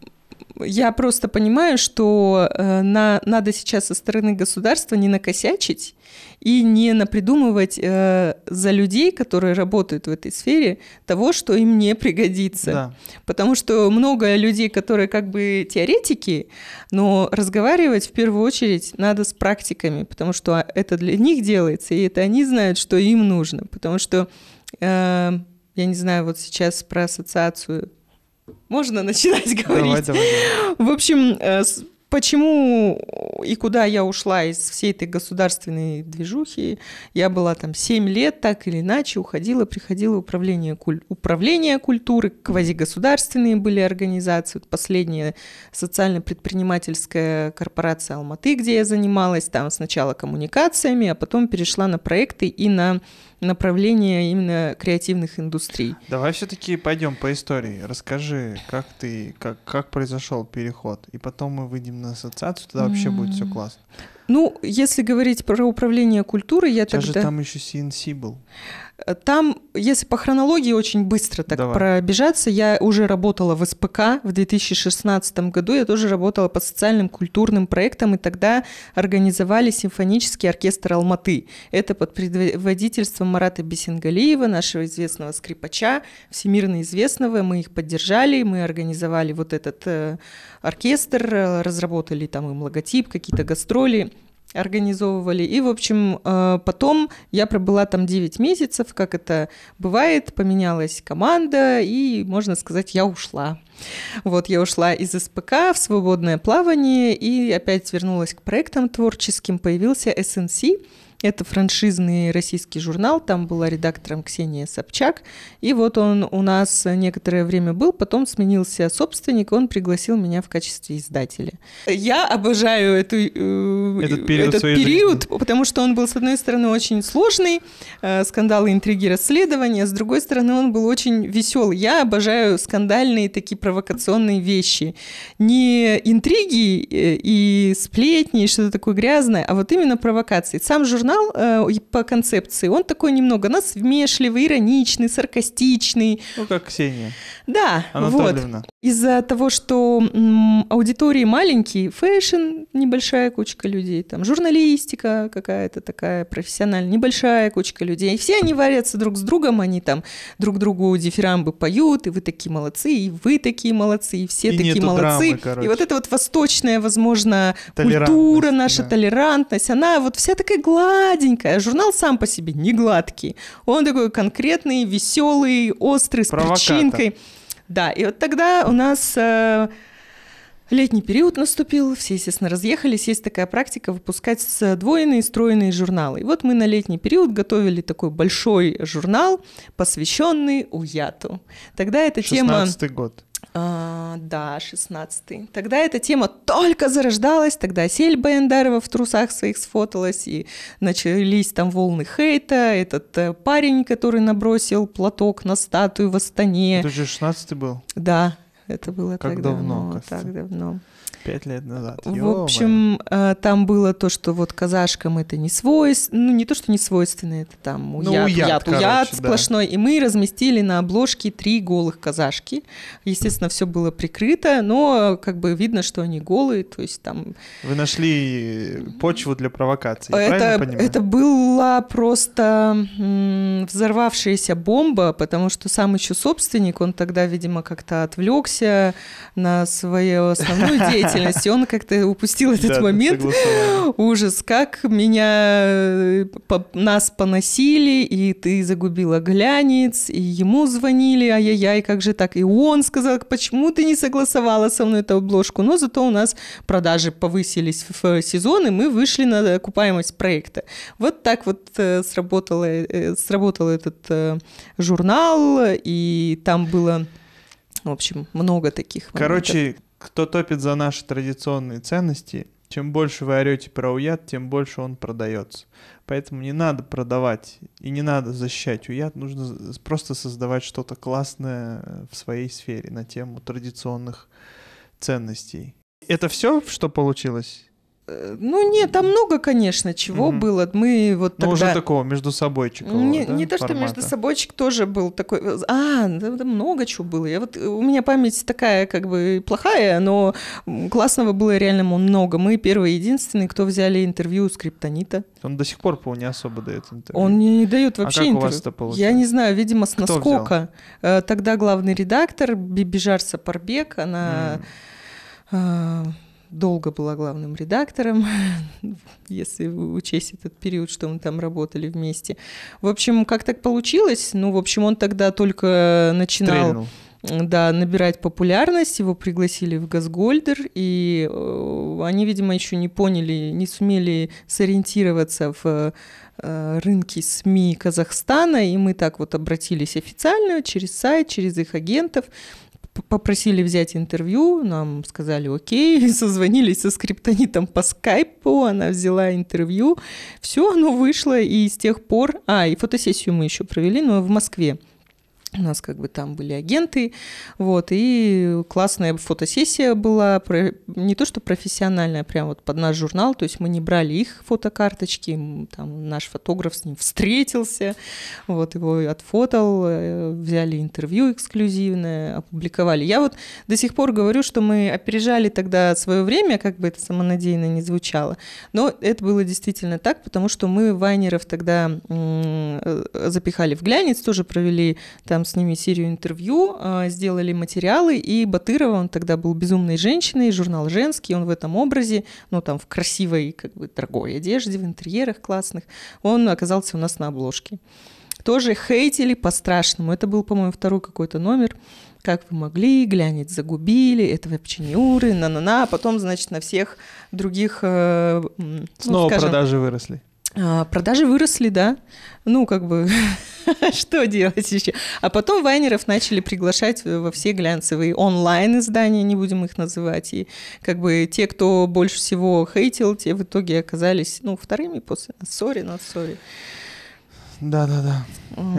я просто понимаю, что э, на, надо сейчас со стороны государства не накосячить и не напридумывать э, за людей, которые работают в этой сфере, того, что им не пригодится. Да. Потому что много людей, которые как бы теоретики, но разговаривать в первую очередь надо с практиками, потому что это для них делается, и это они знают, что им нужно. Потому что, э, я не знаю, вот сейчас про ассоциацию можно начинать говорить? Давай, давай. давай. В общем, э, почему и куда я ушла из всей этой государственной движухи? Я была там 7 лет, так или иначе, уходила, приходила управление, куль- управление культуры, квазигосударственные были организации. Вот последняя социально-предпринимательская корпорация Алматы, где я занималась, там сначала коммуникациями, а потом перешла на проекты и на направление именно креативных индустрий. Давай все-таки пойдем по истории. Расскажи, как ты, как, как произошел переход. И потом мы выйдем на ассоциацию, тогда вообще будет все классно. Ну, если говорить про управление культурой, я У тебя же тогда... там еще CNC был. Там, если по хронологии очень быстро так Давай. пробежаться, я уже работала в СПК в 2016 году, я тоже работала по социальным культурным проектам, и тогда организовали симфонический оркестр Алматы. Это под предводительством Марата Бесенгалиева, нашего известного скрипача, всемирно известного. Мы их поддержали, мы организовали вот этот э, оркестр, э, разработали там им логотип, какие-то гастроли организовывали. И, в общем, э, потом я пробыла там 9 месяцев, как это бывает, поменялась команда, и, можно сказать, я ушла. Вот, я ушла из СПК в свободное плавание и опять вернулась к проектам творческим. Появился SNC, это франшизный российский журнал, там была редактором Ксения Собчак, и вот он у нас некоторое время был, потом сменился собственник, он пригласил меня в качестве издателя. Я обожаю эту, э, Этот период этот период, потому что он был, с одной стороны, очень сложный, э, скандалы, интриги, расследования, с другой стороны, он был очень веселый. Я обожаю скандальные такие провокационные вещи. Не интриги э, и сплетни, и что-то такое грязное, а вот именно провокации. Сам журнал журнал э, по концепции, он такой немного насмешливый, ироничный, саркастичный. Ну, как Ксения Да, вот. Из-за того, что м, аудитории маленькие, fashion, небольшая кучка людей, там журналистика какая-то такая профессиональная, небольшая кучка людей. И все они варятся друг с другом, они там друг другу дифирамбы поют, и вы такие молодцы, и вы такие молодцы, и все И такие молодцы. драмы, короче. и вот эта вот восточная, возможно, культура, наша да. толерантность, она вот вся такая гладенькая. Журнал сам по себе не гладкий. Он такой конкретный, веселый, острый, с Провокатор. перчинкой. Да, и вот тогда у нас э, летний период наступил, все, естественно, разъехались. Есть такая практика выпускать сдвоенные, стройные журналы. И вот мы на летний период готовили такой большой журнал, посвященный уяту. Тогда эта тема... 16 год. А, да, 16-й. Тогда эта тема только зарождалась, тогда Сель Баяндарова в трусах своих сфоталась, и начались там волны хейта, этот э, парень, который набросил платок на статую в Астане. Это же 16 был. Да, это было Как так давно, давно. Так давно. Пять лет назад. В общем, э, там было то, что вот казашкам это не свойственно, ну не то, что не свойственно, это там Ну, уят, уят, уят, короче, уят да. сплошной. И мы разместили на обложке три голых казашки. Естественно, все было прикрыто, но как бы видно, что они голые, то есть там... Вы нашли почву для провокации, Это, это была просто взорвавшаяся бомба, потому что сам еще собственник, он тогда, видимо, как-то отвлекся на свою основную деятельность, и он как-то упустил этот момент. Ужас, как меня э, нас поносили, и ты загубила глянец, и ему звонили, ай-яй-яй, как же так? И он сказал, почему ты не согласовала со мной эту обложку? Но зато у нас продажи повысились в сезон, и мы вышли на окупаемость проекта. Вот так вот э, сработало, э, сработал этот журнал, и там было, в общем, много таких моментов. Кто топит за наши традиционные ценности, чем больше вы орете про уят, тем больше он продается. Поэтому не надо продавать и не надо защищать уят, нужно просто создавать что-то классное в своей сфере на тему традиционных ценностей. Это все, что получилось? Э, Ну нет, там много, конечно, чего Мгм. было. Мы вот Ну, тогда... уже такого между собойчикового, Не, да, не то, что между собойчик тоже был такой... А, да, да много чего было. Я вот, у меня память такая как бы плохая, но классного было реально много. Мы первые единственные, кто взяли интервью у Скриптонита. Он до сих пор, по не особо дает интервью. Он не, не дает А вообще как у интервью. вас это Я получилось? не знаю, видимо, с наскока. Э, Тогда главный редактор Бибижар Сапарбек, она... М. Долго была главным редактором, если учесть этот период, что мы там работали вместе. В общем, как так получилось? Ну, в общем, он тогда только начинал Стрельнул. да, набирать популярность, его пригласили в Газгольдер, и э, они, видимо, еще не поняли, не сумели сориентироваться в э, рынке СМИ Казахстана, и мы так вот обратились официально через сайт, через их агентов, попросили взять интервью, нам сказали окей, созвонились со скриптонитом по скайпу, она взяла интервью, все, оно вышло, и с тех пор... А, и фотосессию мы еще провели, но в Москве. У нас как бы там были агенты, вот, и классная фотосессия была, не то что профессиональная, а прям вот под наш журнал, то есть мы не брали их фотокарточки, там наш фотограф с ним встретился, вот, его отфотал, э, взяли интервью эксклюзивное, опубликовали. Я вот до сих пор говорю, что мы опережали тогда свое время, как бы это самонадеянно не звучало, но это было действительно так, потому что мы вайнеров тогда э, запихали в глянец, тоже провели там с ними серию интервью, а, сделали материалы, и Батырова, он тогда был «Безумной женщиной», журнал «Женский», он в этом образе, ну, там, в красивой, как бы, дорогой одежде, в интерьерах классных, он оказался у нас на обложке. Тоже хейтили по-страшному. Это был, по-моему, второй какой-то номер. Как вы могли, глянец загубили, это веб-ченюры, на-на-на. А Потом, значит, на всех других... э, ну, Снова скажем, продажи выросли. а, Продажи выросли, да. Ну, как бы, что делать еще? А потом вайнеров начали приглашать во все глянцевые онлайн-издания, не будем их называть. И как бы те, кто больше всего хейтил, те в итоге оказались, ну, вторыми после. Сори, not sorry. Да, да, да.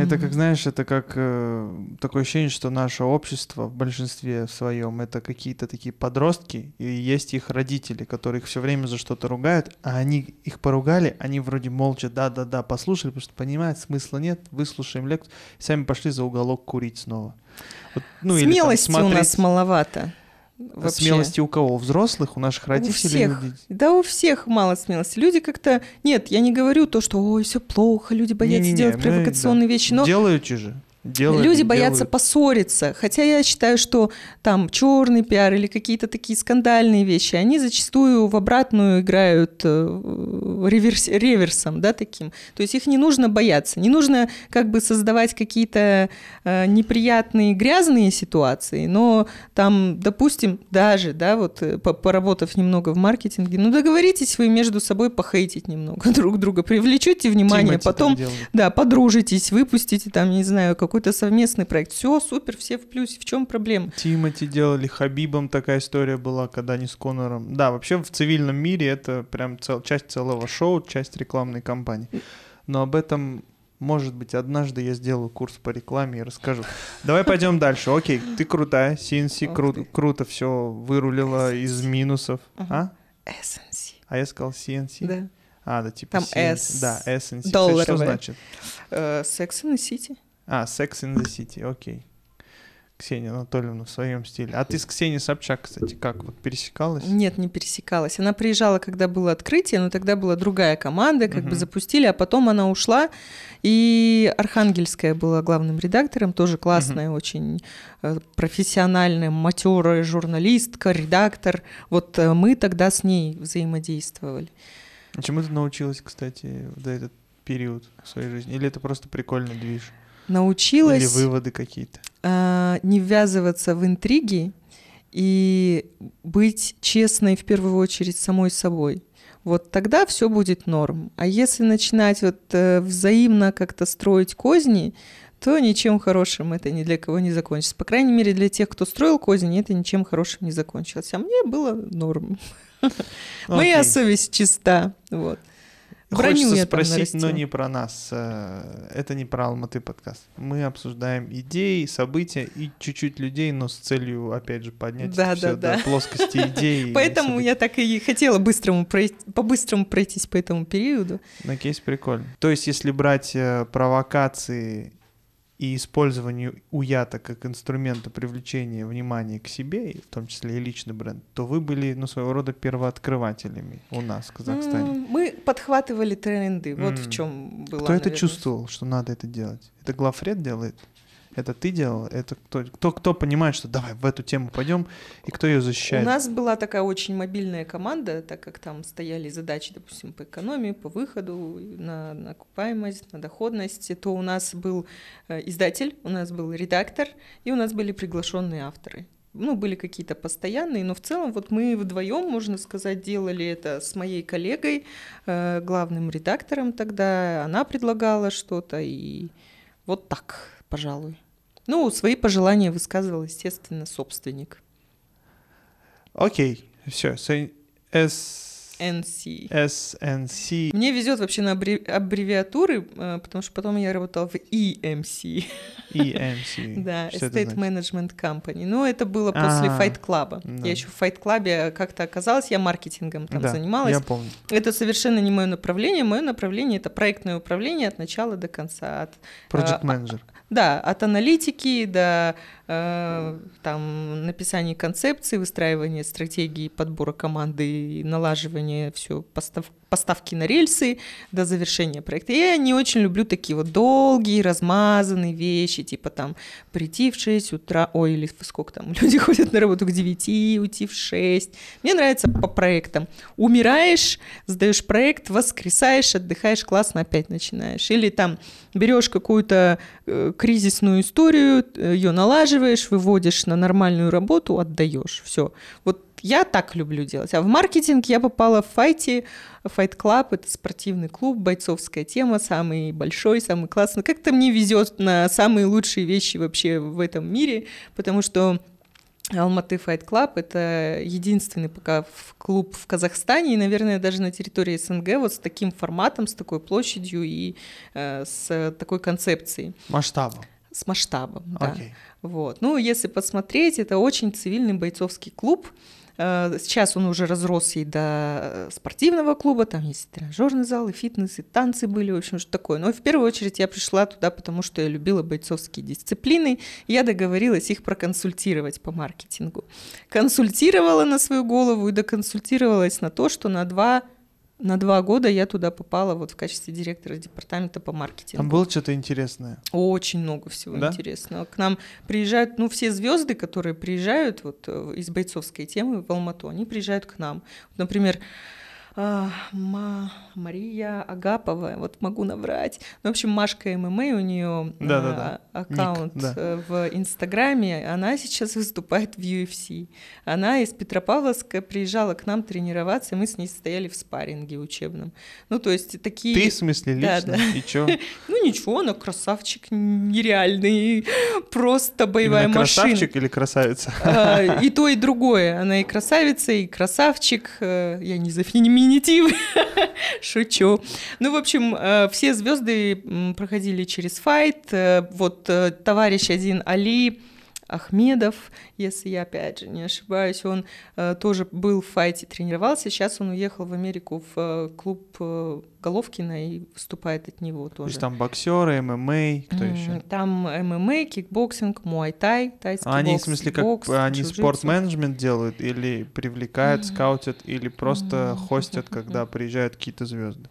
Это М. как, знаешь, это как э, такое ощущение, что наше общество в большинстве своем это какие-то такие подростки, и есть их родители, которые их все время за что-то ругают, а они их поругали, они вроде молча да-да-да послушали, потому что понимают, смысла нет, выслушаем лекцию, сами пошли за уголок курить снова. Вот, ну, или там Смелости у нас смотреть- маловато. Вообще. Смелости у кого? У взрослых, у наших родителей? всех. у детей? Да, у всех мало смелости. Люди как-то... Нет, я не говорю то, что ой, все плохо, люди боятся Не-не-не, делать мы, провокационные да. вещи, но Делаете же. Делали, люди боятся делают. поссориться. Хотя я считаю, что там черный пиар или какие-то такие скандальные вещи, они зачастую в обратную играют э, реверс- реверсом, да, таким. То есть их не нужно бояться. Не нужно как бы создавать какие-то э, неприятные грязные ситуации, но там, допустим, даже, да, вот э, по- поработав немного в маркетинге, ну договоритесь вы между собой похейтить немного друг друга, привлечете внимание, Тимати потом да, подружитесь, выпустите там, не знаю, какой-то совместный проект. Все, супер, все в плюсе. В чем проблема? Тимати делали, Хабибом такая история была, когда они с Конором. Да, вообще в цивильном мире это прям цел- часть целого шоу, часть рекламной кампании. Но об этом, может быть, однажды я сделаю курс по рекламе и расскажу. Давай пойдем дальше. Окей, ты крутая, Ох кру- круто все вырулила из минусов. А? SNC. А я сказал CNC? Да. А, да, типа Там CNC. S Да, SNC. Кстати, что долларовая. значит? And the City. А, Sex in the City, окей. Ксения Анатольевна в своем стиле. А ты с Ксенией Собчак, кстати, как вот пересекалась? Нет, не пересекалась. Она приезжала, когда было открытие, но тогда была другая команда, как бы Мгм. запустили, а потом она ушла. И Архангельская была главным редактором, тоже классная, очень э, профессиональная, матерая журналистка, редактор. Вот э, мы тогда с ней взаимодействовали. Чему ты научилась, кстати, за этот период в своей жизни? Или это просто прикольный движ? Научилась... Или выводы какие-то? а, не ввязываться в интриги и быть честной в первую очередь самой собой. Вот тогда все будет норм. А если начинать вот э, взаимно как-то строить козни, то ничем хорошим это ни для кого не закончится. По крайней мере, для тех, кто строил козни, это ничем хорошим не закончилось. А мне было норм. Моя Окей. совесть чиста. Вот. Броню Хочется я спросить, но не про нас. э, Это не про Алматы подкаст. Мы обсуждаем идеи, события и чуть-чуть людей, но с целью, опять же, поднять Да, это всё да, до да. плоскости идей. Поэтому я так и хотела быстрому по-быстрому пройтись по этому периоду. На кейс прикольно. То есть, если брать э, провокации и использование уята как инструмента привлечения внимания к себе, в том числе и личный бренд, то вы были, ну, своего рода первооткрывателями у нас в Казахстане. Мы подхватывали тренды. Вот в М. чем было. Кто это наверное. чувствовал, что надо это делать? Это Глафред делает? Это ты делал? Это кто, кто, кто понимает, что давай в эту тему пойдем, и кто ее У защищает? нас была такая очень мобильная команда, так как там стояли задачи, допустим, по экономии, по выходу, на, на окупаемость, на доходность, то у нас был э, издатель, у нас был редактор, и у нас были приглашенные авторы. Ну, были какие-то постоянные, но в целом вот мы вдвоем, можно сказать, делали это с моей коллегой, э, главным редактором тогда. Она предлагала что-то, и вот так, пожалуй. Ну, свои пожелания высказывал, естественно, собственник. Окей, все. S... NC. SNC. Мне везет вообще на аббре- аббревиатуры, э, потому что потом я работала в EMC, EMC. да, Что Estate? Management Company. Но это было после А, Fight Club. да. Я еще в Fight Club как-то оказалась, я маркетингом там Да, занималась. Я помню. Это совершенно не мое направление. Мое направление это проектное управление от начала до конца. От, Project а, менеджер. Да, от аналитики до там, написания концепции, выстраивания стратегии, подбора команды и налаживания все постав, поставки на рельсы до завершения проекта. Я не очень люблю такие вот долгие, размазанные вещи, типа там прийти в 6 утра, ой, или сколько там люди ходят на работу к 9, уйти в 6. Мне нравится по проектам. Умираешь, сдаешь проект, воскресаешь, отдыхаешь, классно, опять начинаешь. Или там берешь какую-то э, кризисную историю, ее налаживаешь, выводишь на нормальную работу, отдаешь. Все. Вот я так люблю делать. А в маркетинг я попала в файте. Fight Club — это спортивный клуб, бойцовская тема, самый большой, самый классный. Как-то мне везет на самые лучшие вещи вообще в этом мире, потому что Алматы Fight Club — это единственный пока клуб в Казахстане и, наверное, даже на территории СНГ вот с таким форматом, с такой площадью и э, с такой концепцией, Масштабом. с масштабом. Да. Вот. Ну, если посмотреть, это очень цивильный бойцовский клуб. Э, Сейчас он уже разросся и до спортивного клуба, там есть и тренажерный зал, и фитнес, и танцы были, в общем, что такое. Но в первую очередь я пришла туда, потому что я любила бойцовские дисциплины. Я договорилась их проконсультировать по маркетингу. Консультировала на свою голову и доконсультировалась на то, что на два на два года я туда попала вот в качестве директора департамента по маркетингу. Там было что-то интересное. Очень много всего Да? интересного. К нам приезжают, ну, все звезды, которые приезжают вот э, из бойцовской темы в Алмату, они приезжают к нам. Например, а, Ма- Мария Агапова, вот могу наврать. Ну, в общем, Машка ММА, у нее Да-да-да. аккаунт Ник, да. в Инстаграме, она сейчас выступает в UFC. Она из Петропавловска приезжала к нам тренироваться, и мы с ней стояли в спарринге учебном. Ну, то есть такие... Ты, в смысле, Да, лично? да. И чё? Ну ничего, она красавчик нереальный, просто боевая Именно машина. красавчик или красавица? А, И то, и другое. Она и красавица, и красавчик. Э, Я не за феминитивы. Шучу. Ну, в общем, э, все звезды проходили через файт. Э, Вот э, товарищ один Али Ахмедов, если я опять же не ошибаюсь, он э, тоже был в файте, тренировался. Сейчас он уехал в Америку в э, клуб э, Головкина и выступает от него То тоже. есть там боксеры, ММА, кто М, еще? Там ММА, кикбоксинг, муай-тай, тайский А они, в бокс, смысле, как бокс, они спорт-менеджмент делают или привлекают, скаутят, или просто М. хостят, когда приезжают какие-то звезды?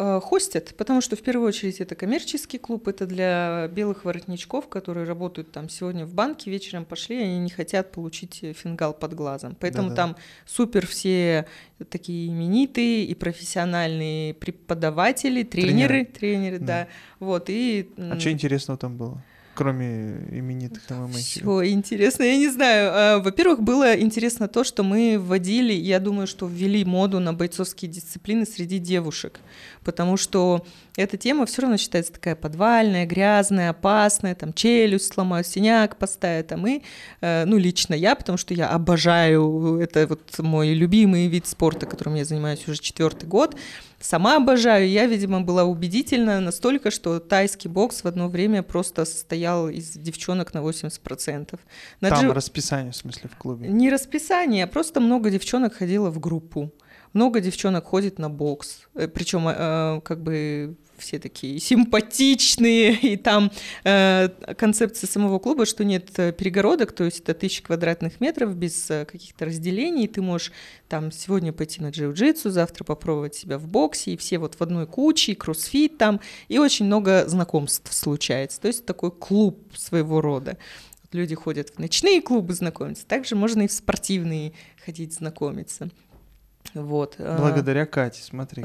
Э, Хостят, потому что в первую очередь это коммерческий клуб, это для белых воротничков, которые работают там сегодня в банке, вечером пошли, они не хотят получить э, фингал под глазом. Поэтому Да-да. там супер все такие именитые и профессиональные преподаватели, тренеры, тренеры, Да. да. Вот, и... А что интересного там было? Кроме именитых ММА. Все интересно, я не знаю. А, Во-первых, было интересно то, что мы вводили, я думаю, что ввели моду на бойцовские дисциплины среди девушек, потому что эта тема все равно считается такая подвальная, грязная, опасная, там челюсть сломаю, синяк поставят, а мы, э, ну лично я, потому что я обожаю, это вот мой любимый вид спорта, которым я занимаюсь уже четвертый год, Сама обожаю. Я, видимо, была убедительна настолько, что тайский бокс в одно время просто состоял из девчонок на 80%. На Там джи- расписание, в смысле, в клубе. Не расписание, а просто много девчонок ходило в группу. Много девчонок ходит на бокс. Причем как бы все такие симпатичные, и там э, концепция самого клуба, что нет э, перегородок, то есть это тысячи квадратных метров без э, каких-то разделений, ты можешь там сегодня пойти на джиу-джитсу, завтра попробовать себя в боксе, и все вот в одной куче, и кроссфит там, и очень много знакомств случается. То есть такой клуб своего рода. Люди ходят в ночные клубы знакомиться, также можно и в спортивные ходить знакомиться. Вот. а, Благодаря Кате, смотри.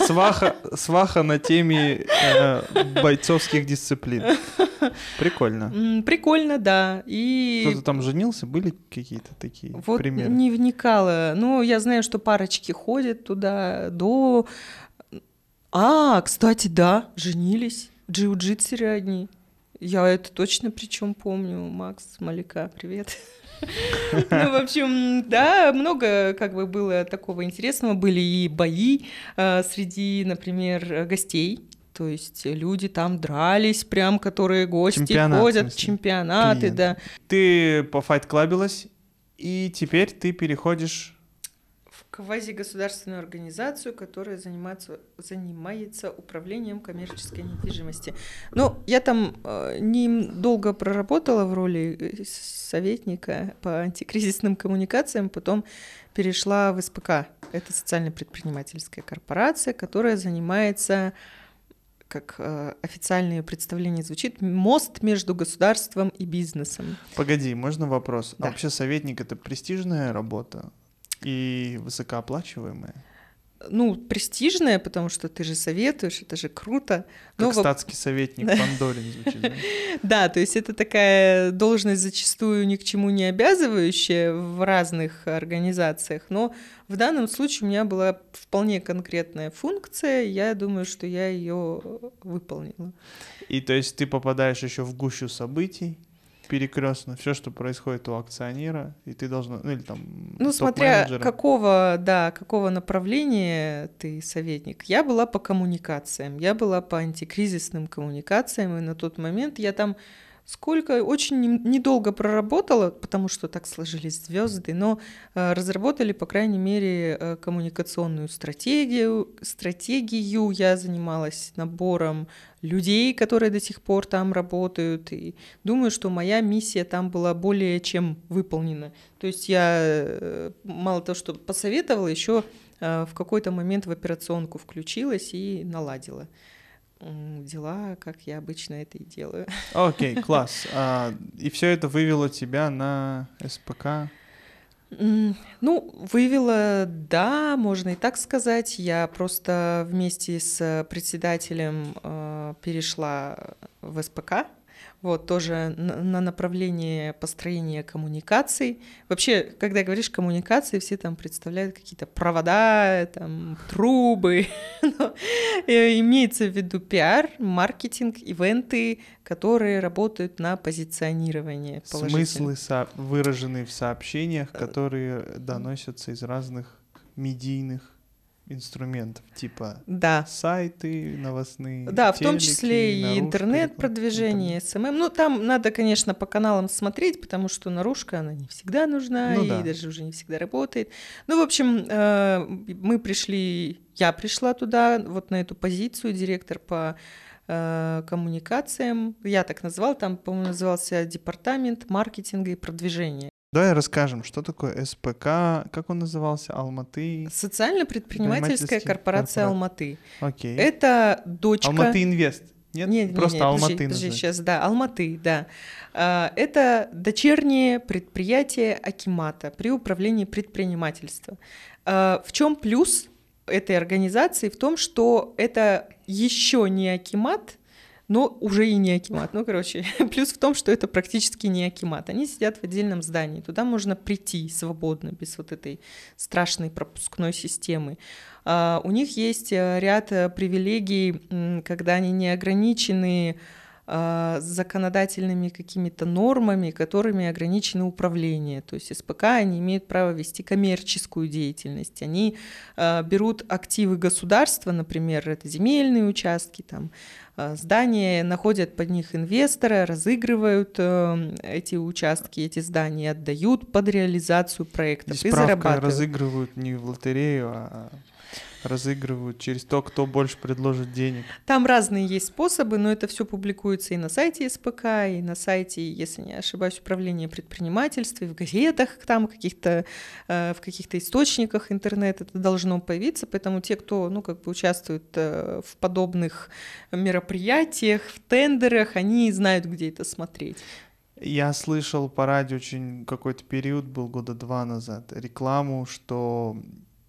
Сваха, сваха на теме э, бойцовских дисциплин. Прикольно. Прикольно, да. И Кто-то там женился? Были какие-то такие вот примеры? не вникала. Ну, я знаю, что парочки ходят туда до... А, кстати, да, женились. Джиу-джитсеры одни. Я это точно причем помню. Макс Маляка, привет. Ну, в общем, да, много как бы было такого интересного. Были и бои э, среди, например, гостей. То есть люди там дрались, прям, которые гости Чемпионат, ходят, чемпионаты, да. Ты пофайт-клабилась, и теперь ты переходишь... квазигосударственную организацию, которая занимается, занимается управлением коммерческой недвижимости. Ну, я там э, недолго проработала в роли э, советника по антикризисным коммуникациям, потом перешла в СПК. Это социально-предпринимательская корпорация, которая занимается как э, официальное представление звучит, мост между государством и бизнесом. Погоди, можно вопрос? А Да. вообще советник — это престижная работа и высокооплачиваемая? Ну, престижная, потому что ты же советуешь, это же круто. Как Но статский советник Пандорин звучит. Да, то есть это такая должность зачастую ни к чему не обязывающая в разных организациях, но в данном случае у меня была вполне конкретная функция, я думаю, что я ее выполнила. И то есть ты попадаешь еще в гущу событий, перекрестно все, что происходит у акционера, и ты должна, ну или там Ну, смотря какого, да, какого направления ты советник. Я была по коммуникациям, я была по антикризисным коммуникациям, и на тот момент я там сколько, очень недолго проработала, потому что так сложились звезды, но э, разработали, по крайней мере, э, коммуникационную стратегию. Стратегию я занималась набором людей, которые до сих пор там работают, и думаю, что моя миссия там была более чем выполнена. То есть я э, мало того, что посоветовала, еще в какой-то момент в операционку включилась и наладила дела, как я обычно это и делаю. Окей, класс. А, и все это вывело тебя на СПК. Ну, вывела, да, можно и так сказать. Я просто вместе с председателем э, перешла в СПК. Вот, тоже на на направление построения коммуникаций. Вообще, когда говоришь коммуникации, все там представляют какие-то провода, там, трубы. Но, э, имеется в виду пиар, маркетинг, ивенты, которые работают на позиционирование. Смыслы, выраженные в сообщениях, которые доносятся из разных медийных инструментов, типа Да, сайты новостные. Да, в том телеки, числе и интернет-продвижение, SMM. Ну, там надо, конечно, по каналам смотреть, потому что наружка, она не всегда нужна Ну и да. даже уже не всегда работает. Ну, в общем, э, мы пришли, я пришла туда, вот на эту позицию, директор по э, коммуникациям. Я так назвал, там, по-моему, назывался департамент маркетинга и продвижения. Давай расскажем, что такое СПК, как он назывался, Алматы. Социально-предпринимательская корпорация корпора- Алматы. Окей. Это дочка... Алматы Инвест. Нет, Не, не, просто не, Алматы подожди, подожди, сейчас, да, Алматы, да. А, Это дочернее предприятие Акимата при управлении предпринимательства. А, В чем плюс этой организации? В том, что это еще не Акимат, но уже и не Акимат. Ну, короче, плюс в том, что это практически не Акимат. Они сидят в отдельном здании. Туда можно прийти свободно, без вот этой страшной пропускной системы. А, У них есть э, ряд э, привилегий, когда они не ограничены а, законодательными какими-то нормами, которыми ограничено управление. То есть СПК они имеют право вести коммерческую деятельность. Они а, берут активы государства, например, это земельные участки, там, а, здания, находят под них инвестора, разыгрывают э, эти участки, эти здания, отдают под реализацию И проектов и, справка зарабатывают. разыгрывают не в лотерею, а разыгрывают через то, кто больше предложит денег. Там разные есть способы, но это все публикуется и на сайте СПК, и на сайте, если не ошибаюсь, управления предпринимательства, и в газетах, там каких-то, э, в каких-то источниках интернета это должно появиться, поэтому те, кто, ну, как бы участвует э, в подобных мероприятиях, в тендерах, они знают, где это смотреть. Я слышал по радио очень какой-то период, был года два назад, рекламу, что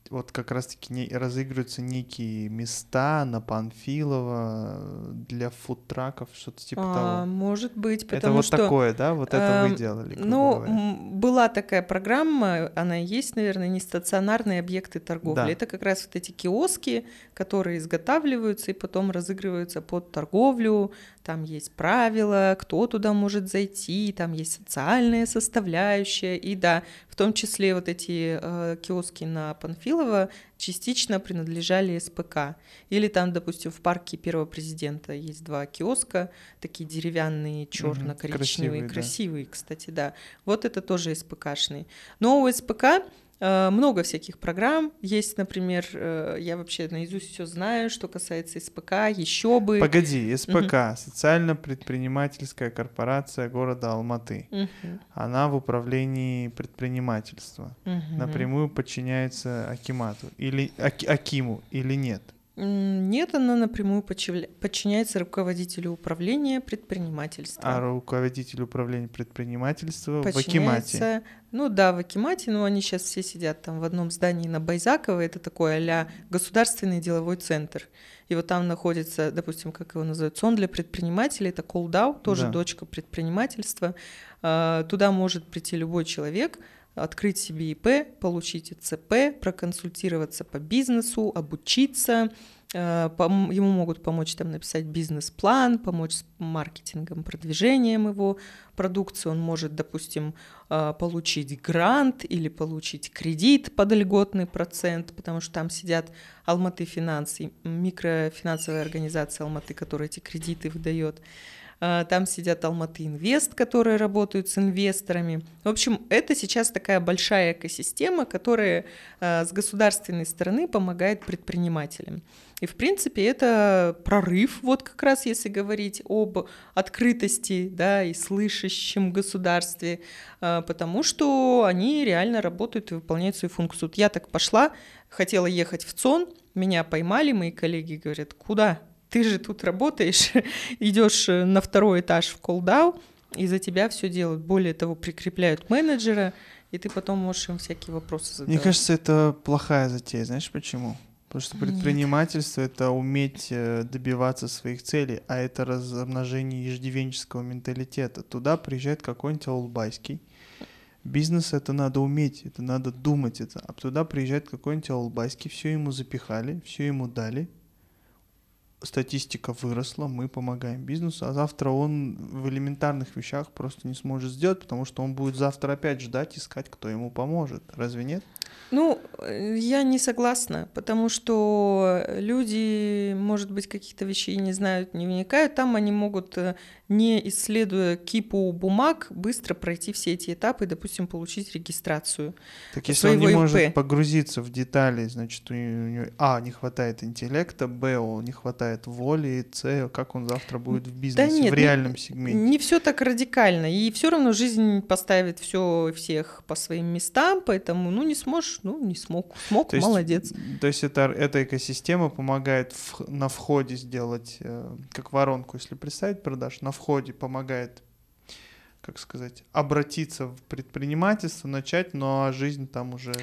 вот как раз-таки не, разыгрываются некие места на Панфилова для фудтраков, что-то типа А, того. может быть, Это потому вот что... такое, да? Вот это вы эм, делали, Ну, говоря. была такая программа, она есть, наверное, не стационарные объекты торговли. Да. Это как раз вот эти киоски, которые изготавливаются и потом разыгрываются под торговлю. Там есть правила, кто туда может зайти, там есть социальная составляющая. И да, в том числе вот эти э, киоски на Панфилова частично принадлежали СПК. Или там, допустим, в парке первого президента есть два киоска, такие деревянные, черно-коричневые, красивые, да. красивые, кстати, да. Вот это тоже СПКшные. Но у СПК много всяких программ. Есть, например, э, я вообще наизусть все знаю, что касается СПК, еще бы. Погоди, СПК, социально-предпринимательская корпорация города Алматы. Мгм, Она в управлении предпринимательства. мгм. Напрямую подчиняется Акимату или Аки- Акиму или нет? Нет, она напрямую подчиняется руководителю управления предпринимательства. А руководитель управления предпринимательства в Акимате. ну да, в Акимате, но они сейчас все сидят там в одном здании на Байзаково, это такой а государственный деловой центр. И вот там находится, допустим, как его называют, сон для предпринимателей, это Колдау, тоже Да. дочка предпринимательства. А, Туда может прийти любой человек, открыть себе ИП, получить ИЦП, проконсультироваться по бизнесу, обучиться, Э, ему могут помочь там написать бизнес-план, помочь с маркетингом, продвижением его продукции. Он может, допустим, э, получить грант или получить кредит под льготный процент, потому что там сидят Алматы Финанс, и микрофинансовая организация Алматы, которая эти кредиты выдает. Э, Там сидят Алматы Инвест, которые работают с инвесторами. В общем, это сейчас такая большая экосистема, которая э, с государственной стороны помогает предпринимателям. И, в принципе, это прорыв, вот как раз если говорить об открытости да, и слышащем государстве, э, потому что они реально работают и выполняют свою функцию. Я так пошла, хотела ехать в ЦОН, меня поймали, мои коллеги говорят, куда? Ты же тут работаешь, идешь на второй этаж в колдау, и за тебя все делают. Более того, прикрепляют менеджера, и ты потом можешь им всякие вопросы задавать. Мне кажется, это плохая затея. Знаешь почему? Потому что предпринимательство это уметь э, добиваться своих целей, а это размножение иждивенческого менталитета. Туда приезжает какой-нибудь Аулбайский. Бизнес это надо уметь, это надо думать это. А туда приезжает какой-нибудь Аулбайский, все ему запихали, все ему дали. Статистика выросла, мы помогаем бизнесу, а завтра он в элементарных вещах просто не сможет сделать, потому что он будет завтра опять ждать, искать, кто ему поможет. Разве нет? Ну, э, я не согласна, потому что люди, может быть, каких-то вещей не знают, не вникают. Там они могут, э, не исследуя кипу бумаг, быстро пройти все эти этапы допустим, получить регистрацию. Так если он не своего может ИП. погрузиться в детали, значит, у него, а, не хватает интеллекта, б, не хватает воли, с, как он завтра будет в бизнесе, нет, в не- реальном сегменте. Не все так радикально. И все равно жизнь поставит все всех по своим местам, поэтому, ну, не сможешь, ну, не смог. Смог, То есть, молодец. То есть это, эта экосистема помогает в- на входе сделать, э, как воронку, если представить продаж, на входе помогает, как сказать, обратиться в предпринимательство, начать, но жизнь там уже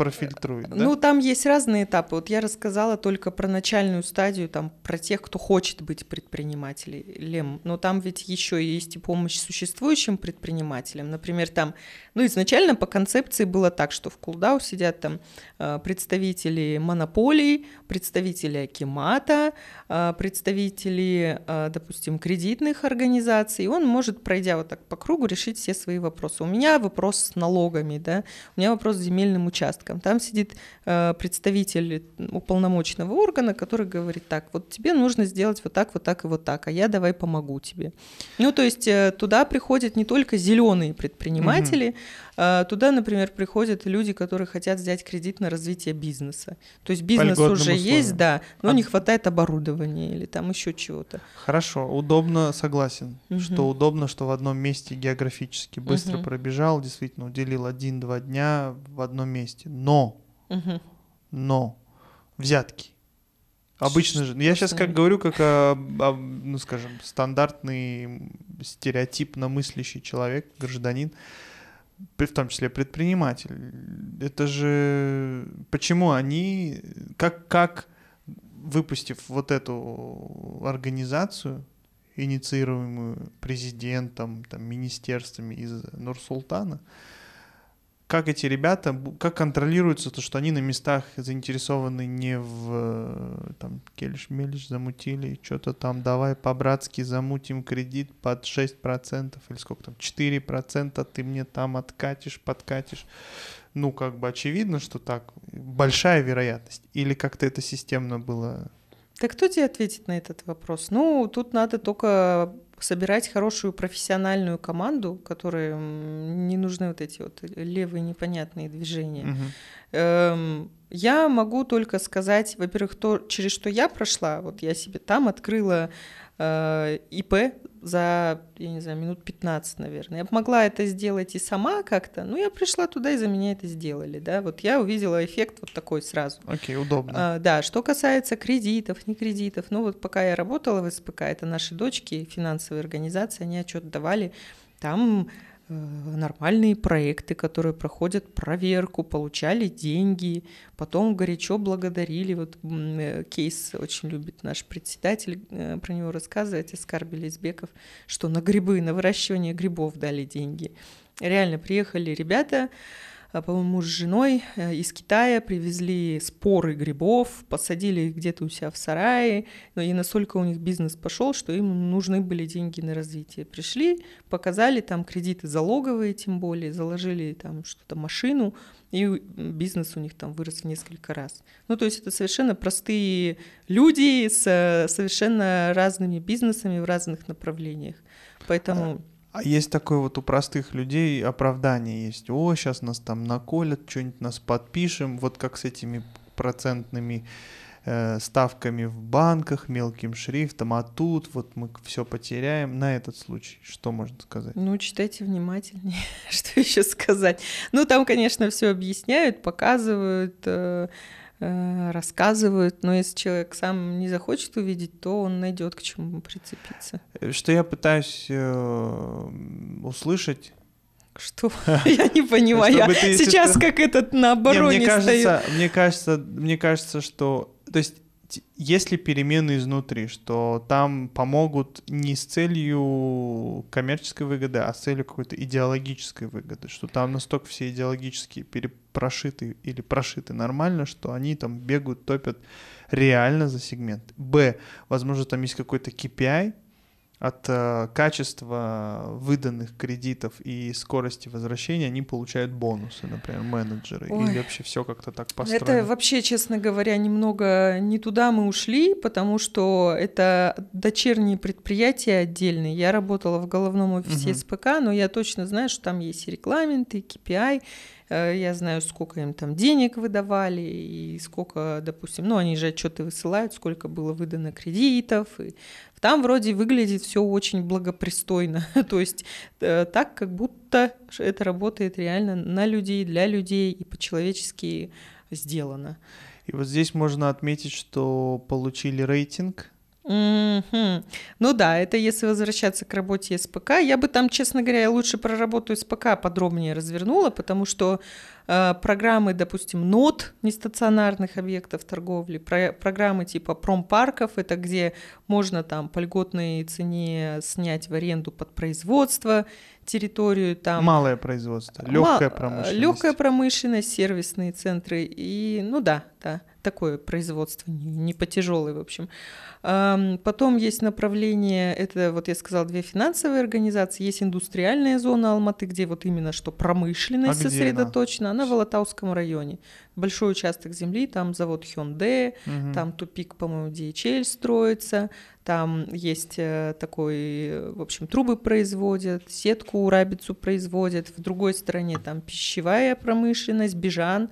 профильтрует, да? Ну, там есть разные этапы. Вот я рассказала только про начальную стадию, там, про тех, кто хочет быть предпринимателем. Но там ведь еще есть и помощь существующим предпринимателям. Например, там, ну, изначально по концепции было так, что в Кулдау сидят там э, представители монополий, представители Акимата, э, представители, э, допустим, кредитных организаций. И он может, пройдя вот так по кругу, решить все свои вопросы. У меня вопрос с налогами, да, у меня вопрос с земельным участком. Там сидит э, представитель уполномоченного органа, который говорит так, вот тебе нужно сделать вот так, вот так и вот так, а я давай помогу тебе. Ну, то есть э, туда приходят не только зеленые предприниматели, а туда, например, приходят люди, которые хотят взять кредит на развитие бизнеса. То есть бизнес уже есть, условиям. да, но А- не хватает оборудования или там еще чего-то. Хорошо, удобно, согласен, Мгм. что удобно, что в одном месте географически быстро Мгм. пробежал, действительно уделил один-два дня в одном месте. Но, Мгм. но, взятки. Обычно же, я сейчас как говорю, как, а, а, ну скажем, стандартный стереотипно мыслящий человек, гражданин, в том числе предприниматель. Это же почему они, как, как выпустив вот эту организацию, инициируемую президентом, там, министерствами из Нур-Султана, как эти ребята, как контролируется то, что они на местах заинтересованы не в э, там келиш-мелиш замутили, что-то там давай по-братски замутим кредит под 6% или сколько там, 4% ты мне там откатишь, подкатишь. Ну, как бы очевидно, что так, большая вероятность. Или как-то это системно было Так кто тебе ответит на этот вопрос? Ну, тут надо только собирать хорошую профессиональную команду, которой не нужны вот эти вот левые непонятные движения. Мгм. Эм, Я могу только сказать, во-первых, то, через что я прошла. Вот я себе там открыла э, ИП за, я не знаю, минут 15, наверное. Я могла это сделать и сама как-то, но я пришла туда, и за меня это сделали, да. Вот я увидела эффект вот такой сразу. Окей, удобно. А, да, что касается кредитов, не кредитов, ну вот пока я работала в СПК, это наши дочки, финансовые организации, они отчет давали, там нормальные проекты, которые проходят проверку, получали деньги, потом горячо благодарили. Вот э, кейс очень любит наш председатель э, про него рассказывать, Искар Белизбеков, что на грибы, на выращивание грибов дали деньги. Реально приехали ребята, а, по-моему, с женой э, из Китая привезли споры грибов, посадили их где-то у себя в сарае, ну и настолько у них бизнес пошел, что им нужны были деньги на развитие. Пришли, показали там кредиты залоговые, тем более, заложили там что-то машину, и бизнес у них там вырос в несколько раз. Ну, то есть это совершенно простые люди с э, совершенно разными бизнесами в разных направлениях. Поэтому... А есть такое вот у простых людей оправдание есть. О, сейчас нас там наколят, что-нибудь нас подпишем. Вот как с этими процентными э, ставками в банках, мелким шрифтом. А тут вот мы все потеряем. На этот случай что можно сказать? Ну, читайте внимательнее, что еще сказать. Ну, там, конечно, все объясняют, показывают, э, рассказывают, но если человек сам не захочет увидеть, то он найдет к чему прицепиться. Э, Что я пытаюсь э, услышать. Что? Я не понимаю. Я сейчас как этот на Не, обороне мне кажется, мне кажется, мне кажется, что, то есть, т- если перемены изнутри, что там помогут не с целью коммерческой выгоды, а с целью какой-то идеологической выгоды, что там настолько все идеологически перепрошиты или прошиты нормально, что они там бегают, топят реально за сегмент. Б, возможно, там есть какой-то KPI, от э, качества выданных кредитов и скорости возвращения они получают бонусы, например, менеджеры. Ой. Или вообще все как-то так построено. Это вообще, честно говоря, немного не туда мы ушли, потому что это дочерние предприятия отдельные. Я работала в головном офисе Мгм. СПК, но я точно знаю, что там есть и регламенты, и KPI. Э, Я знаю, сколько им там денег выдавали, и сколько, допустим, ну, они же отчеты высылают, сколько было выдано кредитов. И там вроде выглядит все очень благопристойно. То есть э, так, как будто это работает реально на людей, для людей и по-человечески сделано. И вот здесь можно отметить, что получили рейтинг. Мгм. Ну да, это если возвращаться к работе СПК. Я бы там, честно говоря, лучше про работу СПК подробнее развернула, потому что э, программы, допустим, НОТ, нестационарных объектов торговли, про- программы типа промпарков, это где можно там по льготной цене снять в аренду под производство территорию, там Малое производство, легкая промышленность. Легкая промышленность, сервисные центры и, ну да, да, такое производство, не, не по тяжелой, в общем. Потом есть направление, это вот я сказала, две финансовые организации, есть индустриальная зона Алматы, где вот именно что промышленность А где она? сосредоточена, она в Алатауском районе. Большой участок земли, там завод Hyundai, Мгм. там тупик, по-моему, DHL строится, там есть э, такой, в общем, трубы производят, сетку рабицу производят, в другой стороне там пищевая промышленность, Бежан,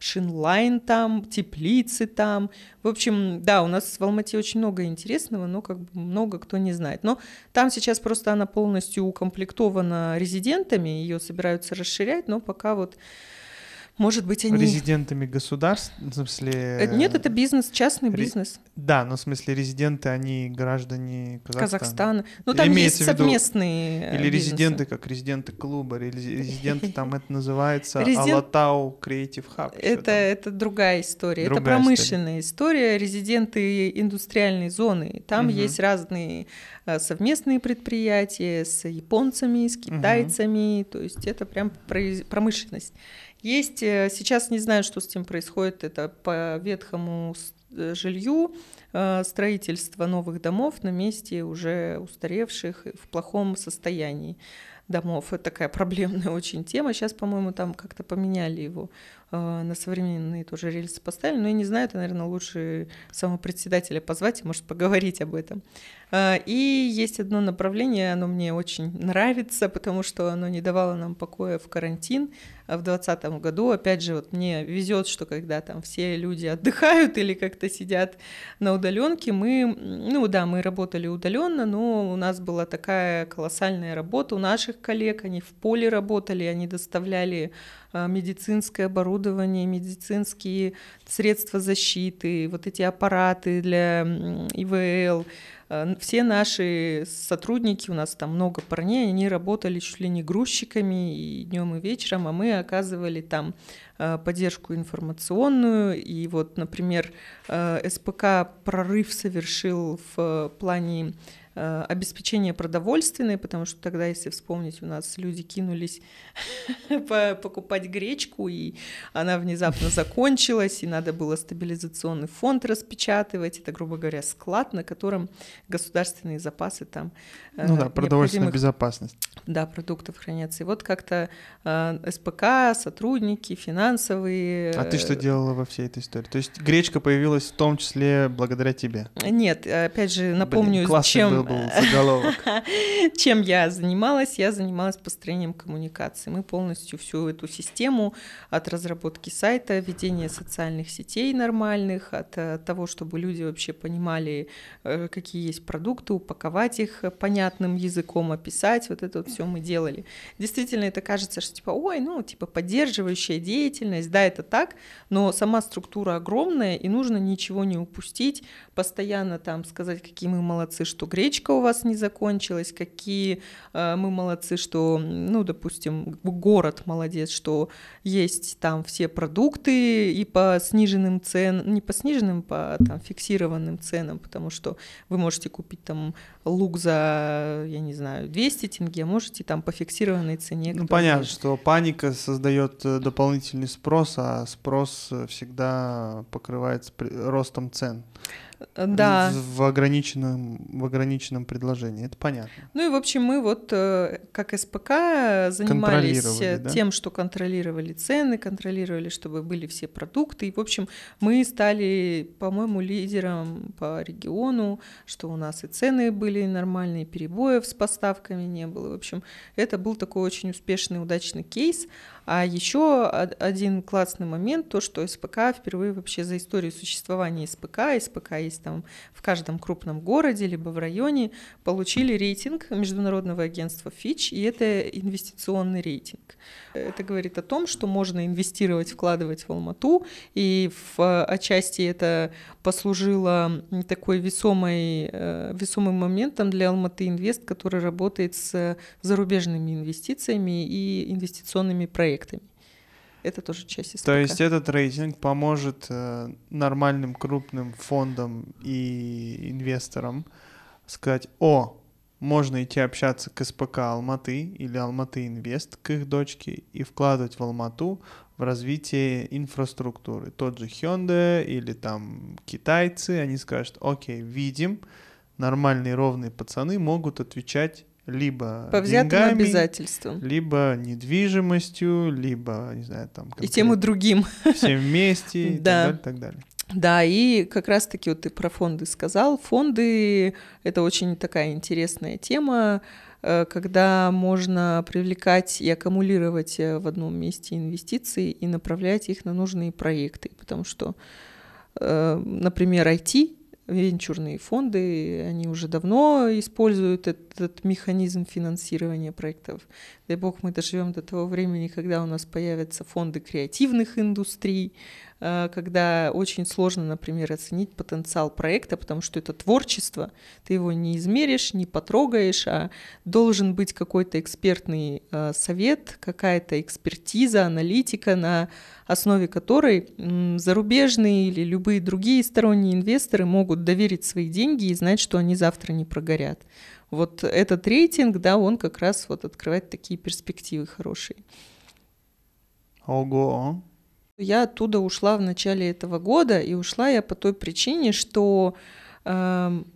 Шинлайн там, теплицы там. В общем, да, у нас в Алмате очень много интересного, но как бы много кто не знает. Но там сейчас просто она полностью укомплектована резидентами, ее собираются расширять, но пока вот, может быть, они... Резидентами государств, в смысле... Э, Нет, это бизнес, частный ре- бизнес. Да, но в смысле резиденты, они граждане Казахстана. Казахстана. Ну, там Имеется есть в виду- совместные э, Или бизнесы. резиденты, как резиденты клуба, или резиденты, там это называется Алатау Creative Hub. что Это, это другая история. это Другая промышленная история. резиденты индустриальной зоны. Там Мгм. есть разные э, совместные предприятия с японцами, с китайцами. То есть это прям промышленность. Есть э, сейчас не знаю, что с этим происходит. Это по ветхому э, жилью э, строительство новых домов на месте уже устаревших в плохом состоянии домов. Это такая проблемная очень тема. Сейчас, по-моему, там как-то поменяли его э, на современные тоже рельсы поставили. Но я не знаю, это, наверное, лучше самого председателя позвать и, может, поговорить об этом. Э, И есть одно направление, оно мне очень нравится, потому что оно не давало нам покоя в карантин э, в 2020 году. Опять же, вот мне везет, что когда там все люди отдыхают или как-то сидят на удаленке, мы, ну да, мы работали удаленно, но у нас была такая колоссальная работа у наших коллег, они в поле работали, они доставляли а, медицинское оборудование, медицинские средства защиты, вот эти аппараты для ИВЛ, э, все наши сотрудники, у нас там много парней, они работали чуть ли не грузчиками и днем и вечером, а мы оказывали там э, поддержку информационную. И вот, например, э, СПК прорыв совершил в плане э, обеспечения продовольственной, потому что тогда, если вспомнить, у нас люди кинулись по- покупать гречку, и она внезапно закончилась, и надо было стабилизационный фонд распечатывать. Это, грубо говоря, склад, на котором государственные запасы там э, Ну да, продовольственная безопасность. да, продуктов хранятся. И вот как-то э, СПК, сотрудники, финансовые. А ты что делала во всей этой истории? То есть гречка появилась в том числе благодаря тебе. Нет, опять же, Блин, напомню, классный чем, заголовок. чем я занималась. Я занималась построением коммуникации. Мы полностью всю эту систему от разработки сайта, ведения социальных сетей нормальных, от э, того, чтобы люди вообще понимали, э, какие есть продукты, упаковать их понятным языком, описать. Вот это вот все мы делали. Действительно, это кажется, что типа, ой, ну, типа поддерживающая деятельность, да, это так, но сама структура огромная, и нужно ничего не упустить, постоянно там сказать, какие мы молодцы, что гречка у вас не закончилась, какие э, мы молодцы, что, ну, допустим, город молодец, что есть там все продукты и по сниженным ценам, не по сниженным, по там фиксированным ценам, потому что вы можете купить там лук за, я не знаю, 200 тенге, можете там по фиксированной цене. Ну, понятно, что паника создает э, дополнительный спрос, а спрос э, всегда покрывается ростом цен. Да. В, ограниченном, в ограниченном предложении. Это понятно. Ну и, в общем, мы вот э, как СПК занимались э, да? тем, что контролировали цены, контролировали, чтобы были все продукты. И, в общем, мы стали, по-моему, лидером по региону, что у нас и цены были нормальные, перебоев с поставками не было. В общем, это был такой очень успешный, удачный кейс. А еще од- один классный момент, то, что СПК впервые вообще за историю существования СПК, СПК есть там в каждом крупном городе, либо в районе, получили рейтинг Международного агентства Fitch, и это инвестиционный рейтинг. Это говорит о том, что можно инвестировать, вкладывать в Алмату, и в э, отчасти это послужило такой весомой, э, весомым моментом для Алматы Инвест, который работает с зарубежными инвестициями и инвестиционными проектами. Это тоже часть СПК. То есть этот рейтинг поможет э, нормальным крупным фондам и инвесторам сказать, о, можно идти общаться к СПК Алматы или Алматы Инвест, к их дочке, и вкладывать в Алмату в развитие инфраструктуры. Тот же Hyundai или там китайцы, они скажут, окей, видим, нормальные ровные пацаны могут отвечать либо По взятым деньгами, обязательствам. либо недвижимостью, либо, не знаю, там... И тем и другим. все вместе и Да. так далее, так далее. Да, и как раз-таки вот ты про фонды сказал. Фонды — это очень такая интересная тема, э, когда можно привлекать и аккумулировать э, в одном месте инвестиции и направлять их на нужные проекты, потому что, э, например, IT, венчурные фонды, они уже давно используют этот механизм финансирования проектов. Дай бог мы доживем до того времени, когда у нас появятся фонды креативных индустрий, э, когда очень сложно, например, оценить потенциал проекта, потому что это творчество, ты его не измеришь, не потрогаешь, а должен быть какой-то экспертный э, совет, какая-то экспертиза, аналитика, на основе которой зарубежные или любые другие сторонние инвесторы могут доверить свои деньги и знать, что они завтра не прогорят. Вот этот рейтинг, да, он как раз вот открывает такие перспективы хорошие. Ого. Я оттуда ушла в начале этого года, и ушла я по той причине, что эм,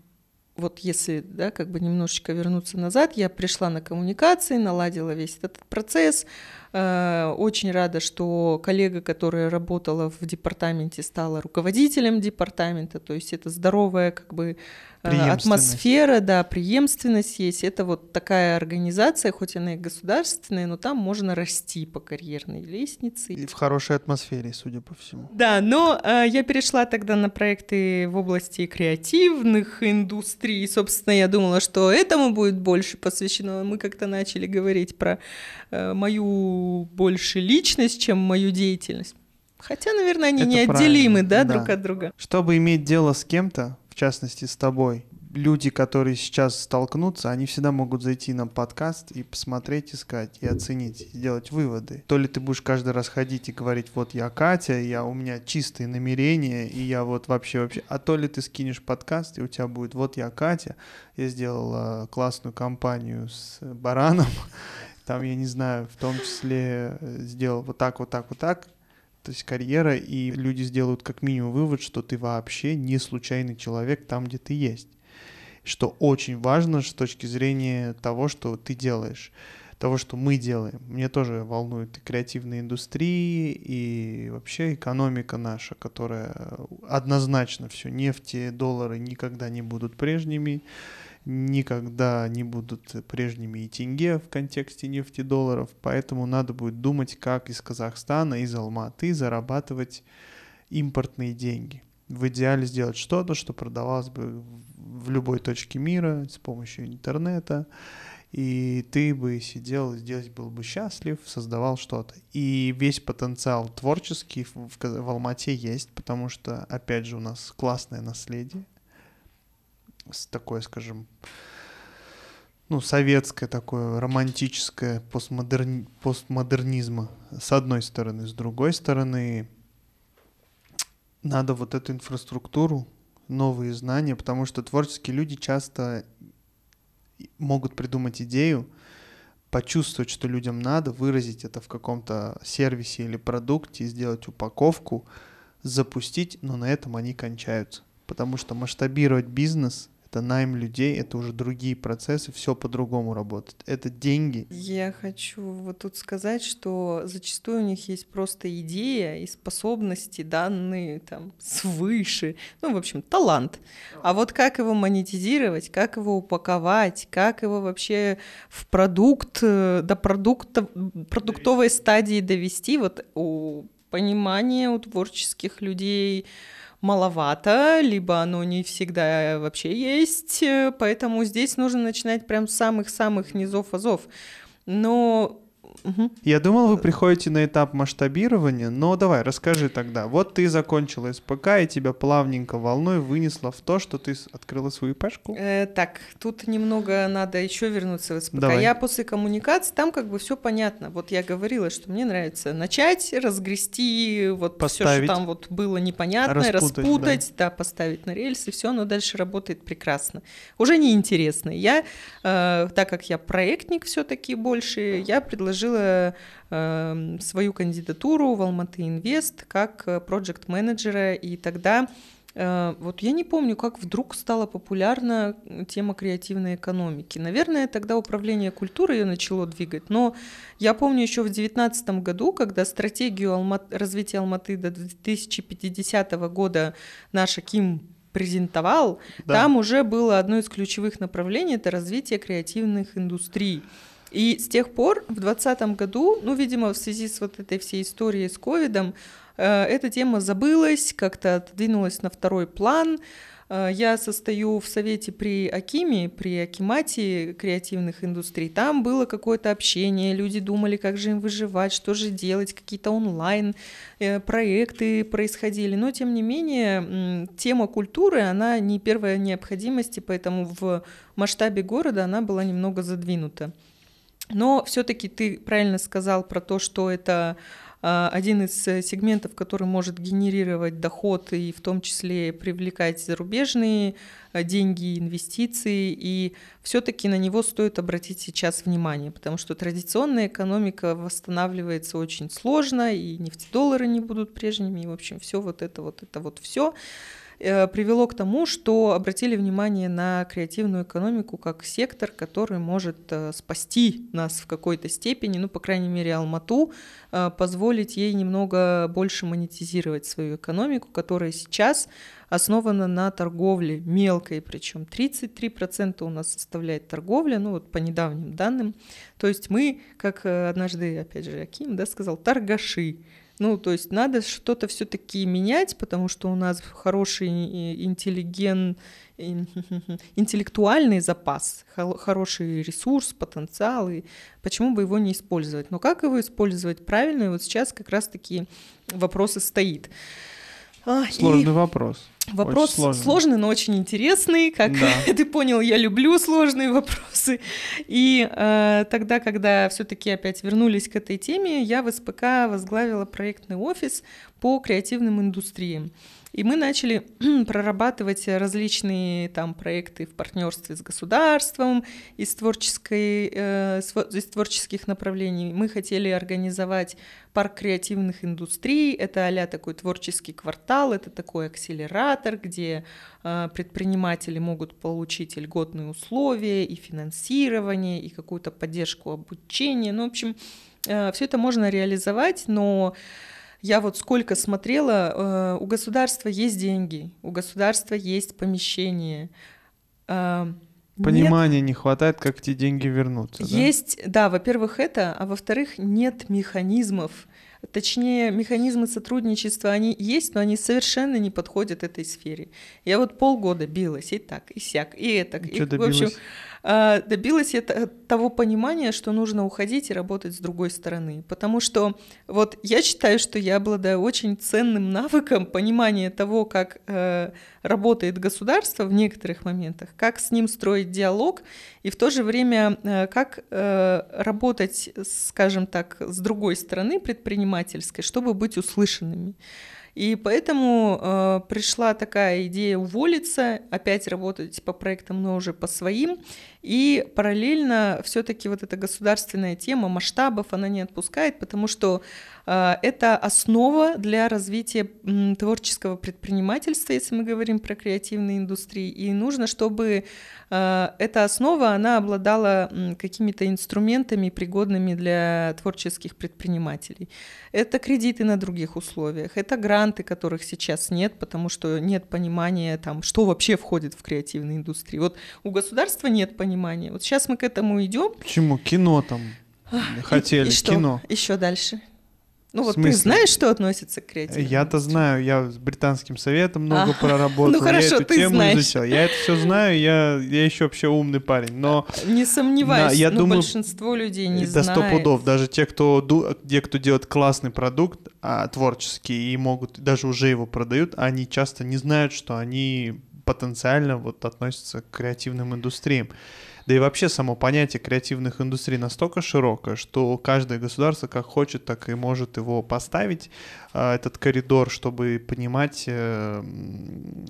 вот если, да, как бы немножечко вернуться назад, я пришла на коммуникации, наладила весь этот процесс. Э, Очень рада, что коллега, которая работала в департаменте, стала руководителем департамента. То есть это здоровая как бы э. Атмосфера, да, преемственность есть. Это вот такая организация, хоть она и государственная, но там можно расти по карьерной лестнице. И в хорошей атмосфере, судя по всему. Да, но э, я перешла тогда на проекты в области креативных индустрий. Собственно, я думала, что этому будет больше посвящено. Мы как-то начали говорить про э, мою больше личность, чем мою деятельность. Хотя, наверное, они Это неотделимы, да, да. друг от друга. Чтобы иметь дело с кем-то, в частности с тобой, люди, которые сейчас столкнутся, они всегда могут зайти на подкаст и посмотреть, искать, и оценить, и сделать выводы. То ли ты будешь каждый раз ходить и говорить, вот я Катя, я, у меня чистые намерения, и я вот вообще вообще... А то ли ты скинешь подкаст, и у тебя будет, вот я Катя, я сделала классную компанию с Бараном, там, я не знаю, в том числе э, сделал вот так, вот так, вот так, то есть карьера, и люди сделают как минимум вывод, что ты вообще не случайный человек там, где ты есть. Что очень важно с точки зрения того, что ты делаешь, того, что мы делаем. Мне тоже волнует и креативная индустрия, и вообще экономика наша, которая однозначно все, нефти, доллары никогда не будут прежними, никогда не будут прежними и тенге в контексте нефти долларов, поэтому надо будет думать, как из Казахстана, из Алматы зарабатывать импортные деньги. В идеале сделать что-то, что продавалось бы в любой точке мира с помощью интернета, и ты бы сидел здесь, был бы счастлив, создавал что-то. И весь потенциал творческий в, в, в Алмате есть, потому что, опять же, у нас классное наследие, с такое, скажем, ну, советское такое, романтическое, постмодерни... постмодернизма, с одной стороны. С другой стороны, надо вот эту инфраструктуру, новые знания, потому что творческие люди часто могут придумать идею, почувствовать, что людям надо, выразить это в каком-то сервисе или продукте, сделать упаковку, запустить, но на этом они кончаются. Потому что масштабировать бизнес это найм людей, это уже другие процессы, все по-другому работает. Это деньги. Я хочу вот тут сказать, что зачастую у них есть просто идея и способности, данные там свыше, ну, в общем, талант. А вот как его монетизировать, как его упаковать, как его вообще в продукт, э, до продукта, продуктовой стадии довести, вот у понимания у творческих людей, маловато, либо оно не всегда вообще есть, э, поэтому здесь нужно начинать прям с самых-самых низов азов. Но Угу. Я думал, вы приходите на этап масштабирования, но давай, расскажи тогда. Вот ты закончила СПК, и тебя плавненько волной вынесла в то, что ты открыла свою пешку? Э, так, тут немного надо еще вернуться в СПК. Давай. Я после коммуникации, там как бы все понятно. Вот я говорила, что мне нравится начать, разгрести вот все, Поставить. что там вот было непонятно, Распутать, распутать, да. поставить на рельсы, все, но дальше работает прекрасно. Уже неинтересно. Я, э, так как я проектник все-таки больше, я предложила э, свою кандидатуру в Алматы Инвест как проект менеджера и тогда э, вот я не помню, как вдруг стала популярна тема креативной экономики. Наверное, тогда управление культурой ее начало двигать, но я помню еще в 2019 году, когда стратегию Алма- развития Алматы до 2050 года наш Аким презентовал, Да. там уже было одно из ключевых направлений это развитие креативных индустрий. И с тех пор, в 2020 году, ну, видимо, в связи с вот этой всей историей с ковидом, э, эта тема забылась, как-то отодвинулась на второй план. Э, Я состою в совете при Акиме, при Акимате креативных индустрий. Там было какое-то общение, люди думали, как же им выживать, что же делать, какие-то онлайн э, происходили. Но, тем не менее, тема культуры, она не первая необходимость, поэтому в масштабе города она была немного задвинута. Но все-таки ты правильно сказал про то, что это а, один из э, сегментов, который может генерировать доход и в том числе привлекать зарубежные а, деньги, инвестиции. И все-таки на него стоит обратить сейчас внимание, потому что традиционная экономика восстанавливается очень сложно, и нефтедоллары не будут прежними, и, в общем, все вот это вот это вот все привело к тому, что обратили внимание на креативную экономику как сектор, который может э, спасти нас в какой-то степени, ну, по крайней мере, Алмату, э, позволить ей немного больше монетизировать свою экономику, которая сейчас основана на торговле мелкой, причем 33% у нас составляет торговля, ну вот по недавним данным. То есть мы, как э, однажды, опять же, Аким да, сказал, торгаши. Ну, то есть надо что-то все-таки менять, потому что у нас хороший и- интеллиген, ин- интеллектуальный запас, хо- хороший ресурс, потенциал, и почему бы его не использовать? Но как его использовать правильно, и вот сейчас как раз-таки вопросы стоит. А, и Сложный вопрос. Вопрос Очень сложный. сложный. но очень интересный. Как Да. ты понял, я люблю сложные вопросы. И э, тогда, когда все-таки опять вернулись к этой теме, я в СПК возглавила проектный офис по креативным индустриям. И мы начали прорабатывать различные там проекты в партнерстве с государством из, творческой, э, из творческих направлений. Мы хотели организовать парк креативных индустрий. Это а такой творческий квартал, это такой акселератор, где э, предприниматели могут получить льготные условия и финансирование, и какую-то поддержку обучения. Ну, в общем, все это можно реализовать, но я вот сколько смотрела, э, у государства есть деньги, у государства есть помещение. Э, нет Понимания не хватает, как эти деньги вернутся. да? есть, да, во-первых, это, а во-вторых, нет механизмов. Точнее, механизмы сотрудничества, они есть, но они совершенно не подходят этой сфере. Я вот полгода билась и так, и сяк, и это. И чё в общем, а, добилась я того понимания, что нужно уходить и работать с другой стороны. Потому что вот я считаю, что я обладаю очень ценным навыком понимания того, как э, работает государство в некоторых моментах, как с ним строить диалог, и в то же время э, как э, работать, скажем так, с другой стороны предпринимательской, чтобы быть услышанными. И поэтому э, пришла такая идея уволиться, опять работать по проектам, но уже по своим. И параллельно все-таки вот эта государственная тема масштабов, она не отпускает, потому что э, это основа для развития творческого предпринимательства, если мы говорим про креативные индустрии. И нужно, чтобы э, эта основа, она обладала какими-то инструментами, пригодными для творческих предпринимателей. Это кредиты на других условиях, это гранты, которых сейчас нет, потому что нет понимания, там, что вообще входит в креативные индустрии. Вот у государства нет понимания. Вот сейчас мы к этому идем. Почему? Кино там хотели, и, что? кино. Еще дальше. Ну вот ты знаешь, что относится к креативным Я-то знаю, я с британским советом много Ага. проработал, Ну, хорошо, я эту ты тему знаешь. изучал. Я это все знаю, я, я еще вообще умный парень, но Не сомневаюсь, Да, я но думаю, большинство людей не до сто пудов. Даже те, кто, те, кто делает классный продукт, а, творческий, и могут, даже уже его продают, они часто не знают, что они потенциально вот относятся к креативным индустриям. Да и вообще само понятие креативных индустрий настолько широкое, что каждое государство как хочет, так и может его поставить, а, этот коридор, чтобы понимать, э,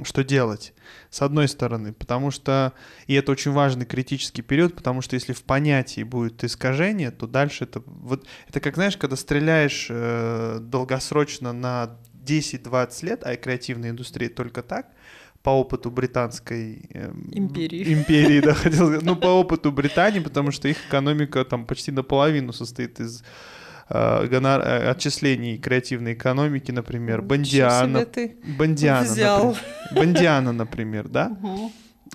что делать. С одной стороны, потому что, и это очень важный критический период, потому что если в понятии будет искажение, то дальше это, вот, это как, знаешь, когда стреляешь э, долгосрочно на 10-20 лет, а креативная индустрия только так, по опыту британской эм, Империи. империи, да, хотел сказать, ну, по опыту Британии, потому что их экономика там почти наполовину состоит из э, гонор- э, отчислений креативной экономики, например, Бондиана, ты Бондиана, взял. например. Бондиана, например, да?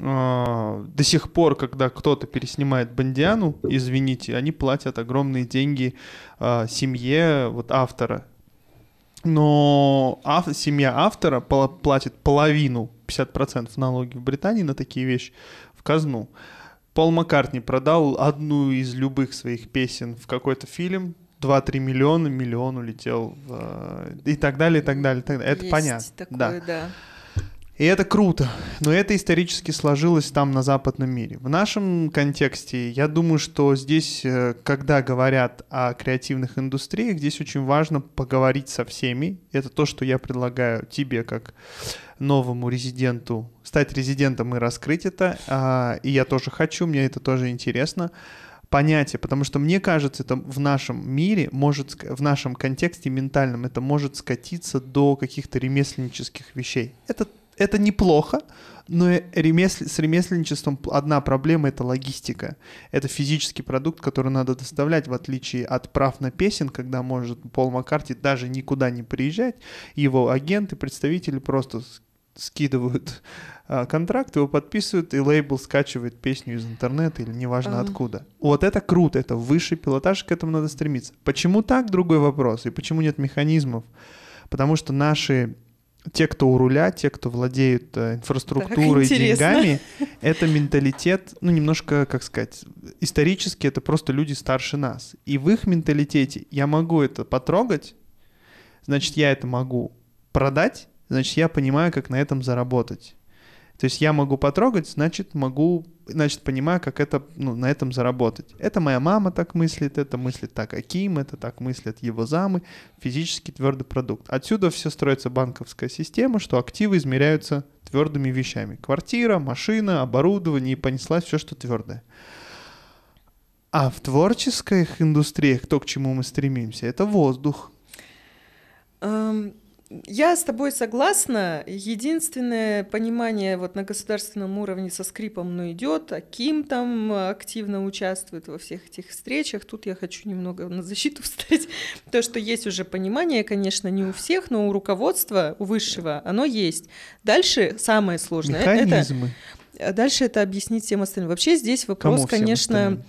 А, До сих пор, когда кто-то переснимает Бондиану, извините, они платят огромные деньги а, семье вот автора. Но ав- семья автора пола- платит половину, 50% налоги в Британии на такие вещи в казну. Пол Маккартни продал одну из любых своих песен в какой-то фильм, 2-3 миллиона, миллион улетел в, э, и так далее, и так далее. и так далее. Это Есть понятно. такое, да. да. И это круто, но это исторически сложилось там на западном мире. В нашем контексте, я думаю, что здесь, э, когда говорят о креативных индустриях, здесь очень важно поговорить со всеми. Это то, что я предлагаю тебе как новому резиденту стать резидентом и раскрыть это. А, И я тоже хочу, мне это тоже интересно понятие, потому что мне кажется, это в нашем мире может, в нашем контексте ментальном, это может скатиться до каких-то ремесленнических вещей. Это, это неплохо, но э- ремесл- с ремесленничеством одна проблема — это логистика. Это физический продукт, который надо доставлять, в отличие от прав на песен, когда может Пол Маккарти даже никуда не приезжать, его агенты, представители просто скидывают а, контракт, его подписывают, и лейбл скачивает песню из интернета или неважно Ам. откуда. Вот это круто, это высший пилотаж, к этому надо стремиться. Почему так, другой вопрос, и почему нет механизмов? Потому что наши, те, кто у руля, те, кто владеют э, инфраструктурой, Так, деньгами, это менталитет, ну, немножко, как сказать, исторически это просто люди старше нас. И в их менталитете я могу это потрогать, значит, я это могу продать, значит, я понимаю, как на этом заработать. То есть я могу потрогать, значит, могу, значит, понимаю, как это, ну, на этом заработать. Это моя мама так мыслит, это мыслит так Аким, это так мыслят его замы, физически твердый продукт. Отсюда все строится банковская система, что активы измеряются твердыми вещами. Квартира, машина, оборудование, и понеслась все, что твердое. А в творческих индустриях, то, к чему мы стремимся, это воздух. Эм, Я с тобой согласна. Единственное понимание вот на государственном уровне со скрипом ну, идет, а Ким там активно участвует во всех этих встречах. Тут я хочу немного на защиту встать. То, что есть уже понимание, конечно, не у всех, но у руководства, у высшего, оно есть. Дальше самое сложное. э, Это, Механизмы. дальше это объяснить всем остальным. Вообще здесь вопрос, Кому конечно, остальным?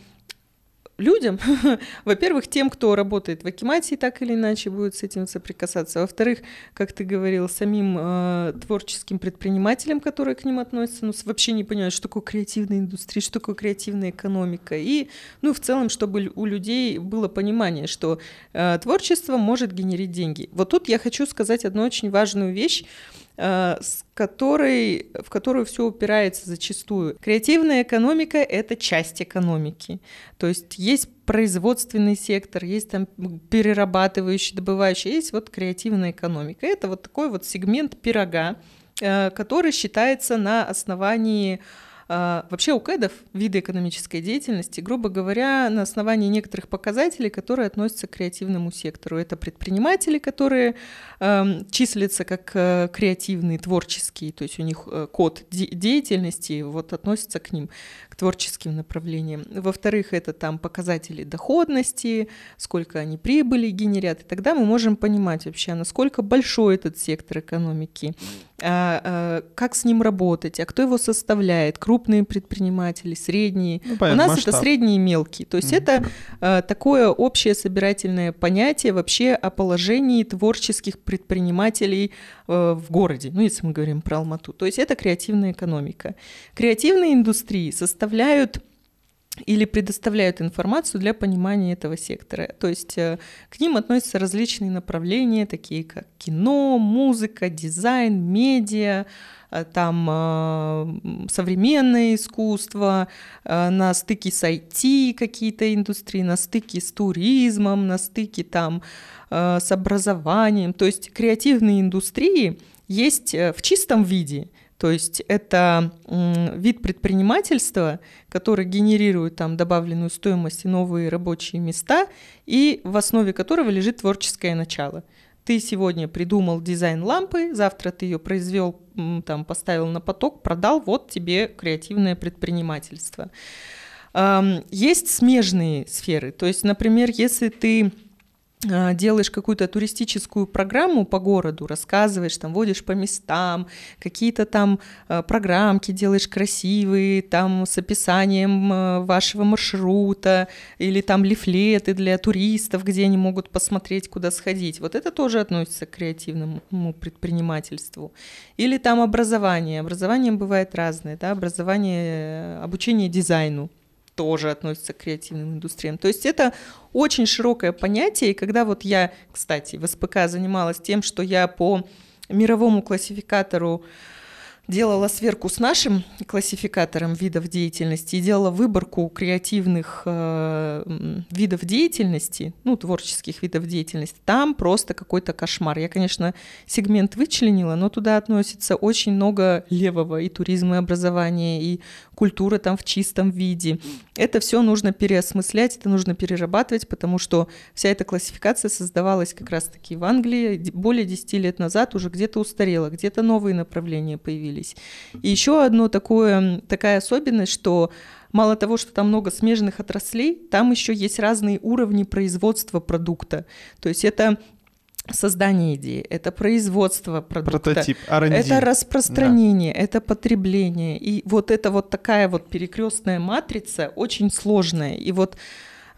Людям, во-первых, тем, кто работает в Акимате, так или иначе будет с этим соприкасаться. Во-вторых, как ты говорил, самим э, творческим предпринимателям, которые к ним относятся, ну, вообще не понимают, что такое креативная индустрия, что такое креативная экономика. И, ну, в целом, чтобы у людей было понимание, что э, творчество может генерить деньги. Вот тут я хочу сказать одну очень важную вещь, с которой, в которую все упирается зачастую. Креативная экономика — это часть экономики. То есть есть производственный сектор, есть там перерабатывающий, добывающий, есть вот креативная экономика. Это вот такой вот сегмент пирога, э, который считается на основании Вообще у КЭДов виды экономической деятельности, грубо говоря, на основании некоторых показателей, которые относятся к креативному сектору. Это предприниматели, которые эм, числятся как э, креативные, творческие, то есть у них э, код де- деятельности вот относится к ним, творческим направлениям. Во-вторых, это там показатели доходности, сколько они прибыли генерят, и тогда мы можем понимать вообще, насколько большой этот сектор экономики, а, а, как с ним работать, а кто его составляет, крупные предприниматели, средние. Ну, У понятно, нас это масштаб. средние и мелкие. То есть Мгм. это а, такое общее собирательное понятие вообще о положении творческих предпринимателей э, в городе, ну, если мы говорим про Алмату. То есть это креативная экономика. Креативные индустрии составляют или предоставляют информацию для понимания этого сектора. То есть э, к ним относятся различные направления, такие как кино, музыка, дизайн, медиа, э, там э, современное искусство, на стыке с IT какие-то индустрии, на стыке с туризмом, на стыке там с образованием. То есть креативные индустрии есть в чистом виде. То есть это вид предпринимательства, который генерирует там добавленную стоимость и новые рабочие места, и в основе которого лежит творческое начало. Ты сегодня придумал дизайн лампы, завтра ты ее произвел, там, поставил на поток, продал, вот тебе креативное предпринимательство. Есть смежные сферы. То есть, например, если ты делаешь какую-то туристическую программу по городу, рассказываешь, там водишь по местам, какие-то там а, программки делаешь красивые, там с описанием а, вашего маршрута, или там лифлеты для туристов, где они могут посмотреть, куда сходить. Вот это тоже относится к креативному предпринимательству. Или там образование. Образование бывает разное, да, образование, э, обучение дизайну тоже относится к креативным индустриям. То есть это очень широкое понятие, и когда вот я, кстати, в СПК занималась тем, что я по мировому классификатору делала сверку с нашим классификатором видов деятельности и делала выборку креативных э, видов деятельности, ну, творческих видов деятельности, там просто какой-то кошмар. Я, конечно, сегмент вычленила, но туда относится очень много левого и туризма, и образования, и культура там в чистом виде. Это все нужно переосмыслять, это нужно перерабатывать, потому что вся эта классификация создавалась как раз-таки в Англии более 10 лет назад, уже где-то устарела, где-то новые направления появились. И еще одно такое, такая особенность, что мало того, что там много смежных отраслей, там еще есть разные уровни производства продукта. То есть это создание идеи, это производство продукта, Прототип, R&D. это распространение, это потребление. И вот это вот такая вот перекрестная матрица очень сложная. И вот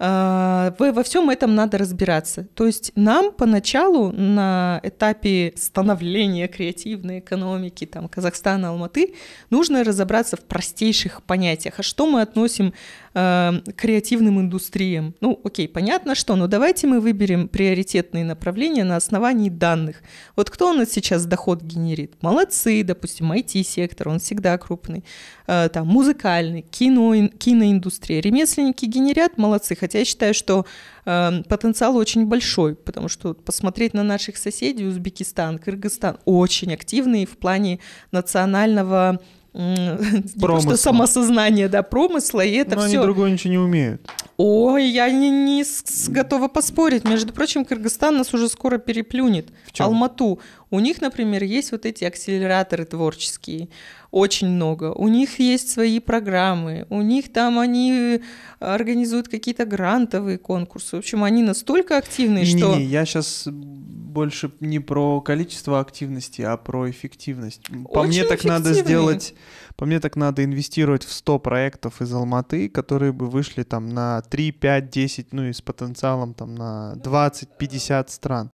во во всем этом надо разбираться. То есть нам поначалу на этапе становления креативной экономики там, Казахстана, Алматы нужно разобраться в простейших понятиях. А что мы относим э, креативным индустриям. Ну, окей, понятно что, но давайте мы выберем приоритетные направления на основании данных. Вот кто у нас сейчас доход генерит? Молодцы, допустим, IT-сектор, он всегда крупный. Э, там, музыкальный, кино, киноиндустрия. Ремесленники генерят, молодцы. Хотя я считаю, что э, потенциал очень большой, потому что посмотреть на наших соседей, Узбекистан, Кыргызстан, очень активные в плане национального что самосознание, да, промысла, и это Но все. они другое ничего не умеют. Ой, я не, не с- готова поспорить. Между прочим, Кыргызстан нас уже скоро переплюнет. В чём? Алмату. У них, например, есть вот эти акселераторы творческие. Очень много. У них есть свои программы. У них там они организуют какие-то грантовые конкурсы. В общем, они настолько активные, что... Не-не, я сейчас больше не про количество активности, а про эффективность. По Очень мне так надо сделать, по мне так надо инвестировать в 100 проектов из Алматы, которые бы вышли там на 3, 5, 10, ну и с потенциалом там на 20, 50 стран.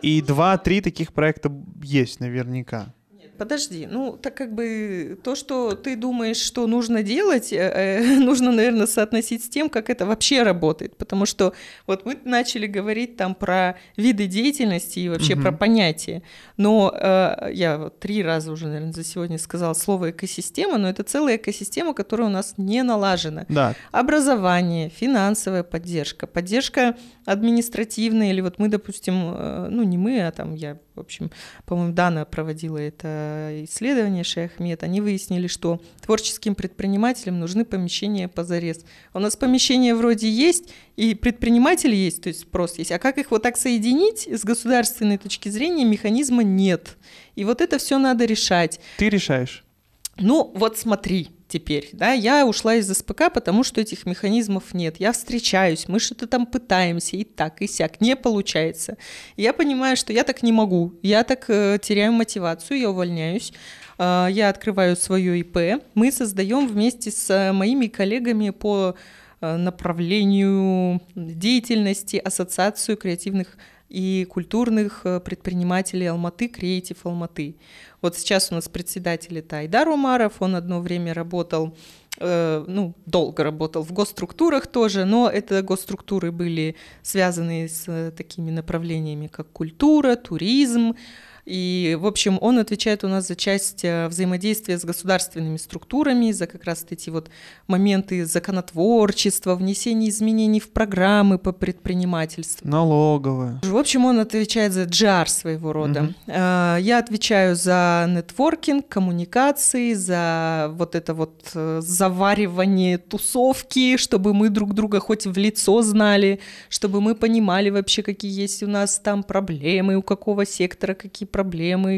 И 2-3 таких проекта есть наверняка. Подожди, ну так как бы то, что ты думаешь, что нужно делать, э, э, нужно, наверное, соотносить с тем, как это вообще работает, потому что вот мы начали говорить там про виды деятельности и вообще Мгм. про понятия, но э, я вот три раза уже, наверное, за сегодня сказала слово экосистема, но это целая экосистема, которая у нас не налажена. Да, Образование, финансовая поддержка, поддержка административная, или вот мы, допустим, э, ну не мы, а там я, в общем, по-моему, Дана проводила это исследование Шейхмед, они выяснили, что творческим предпринимателям нужны помещения позарез. У нас помещения вроде есть, и предприниматели есть, то есть спрос есть, а как их вот так соединить с государственной точки зрения, механизма нет. И вот это все надо решать. ты решаешь. Ну, вот смотри теперь, да, я ушла из СПК, потому что этих механизмов нет. Я встречаюсь, мы что-то там пытаемся, и так, и сяк, не получается. Я понимаю, что я так не могу, я так э, теряю мотивацию, я увольняюсь, э, я открываю свое ИП, мы создаем вместе с э, моими коллегами по э, направлению деятельности Ассоциацию креативных и культурных э, предпринимателей Алматы, Креатив Алматы. Вот сейчас у нас председатель это Айдар Умаров, он одно время работал, э, ну, долго работал в госструктурах тоже, но это госструктуры были связаны с э, такими направлениями, как культура, туризм, и, в общем, он отвечает у нас за часть э, взаимодействия с государственными структурами, за как раз эти вот моменты законотворчества, внесения изменений в программы по предпринимательству. Налоговая. В общем, он отвечает за джар своего рода. Э, Я отвечаю за нетворкинг, коммуникации, за вот это вот э, заваривание тусовки, чтобы мы друг друга хоть в лицо знали, чтобы мы понимали вообще, какие есть у нас там проблемы, у какого сектора какие проблемы,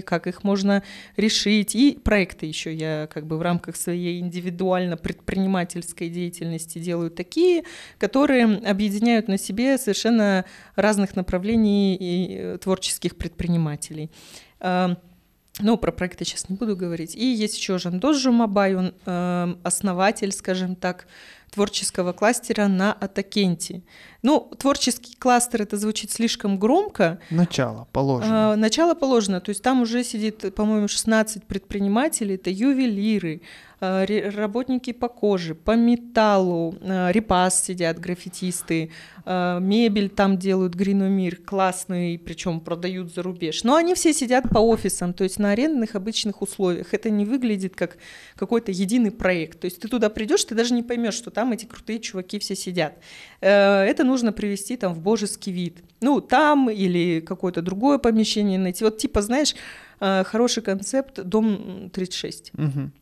как их можно решить. И проекты еще я как бы в рамках своей индивидуально предпринимательской деятельности делаю такие, которые объединяют на себе совершенно разных направлений и э, творческих предпринимателей. Ну, про проекты сейчас не буду говорить. И есть еще Жандос Жумабай, он э, основатель, скажем так, творческого кластера на Атакенте. Ну, творческий кластер, это звучит слишком громко, Начало положено. а, Начало положено, то есть там уже сидит, по-моему, 16 предпринимателей, это ювелиры, а, работники по коже, по металлу, а, репас сидят, граффитисты, а, мебель там делают Гриномир, классный, причем продают за рубеж. Но они все сидят по офисам, то есть на арендных обычных условиях. Это не выглядит как какой-то единый проект. То есть ты туда придешь, ты даже не поймешь, что там эти крутые чуваки все сидят. Э, Это нужно привести там в божеский вид. Ну, там или какое-то другое помещение найти. Вот типа, знаешь, э, хороший концепт «Дом 36». Мгм.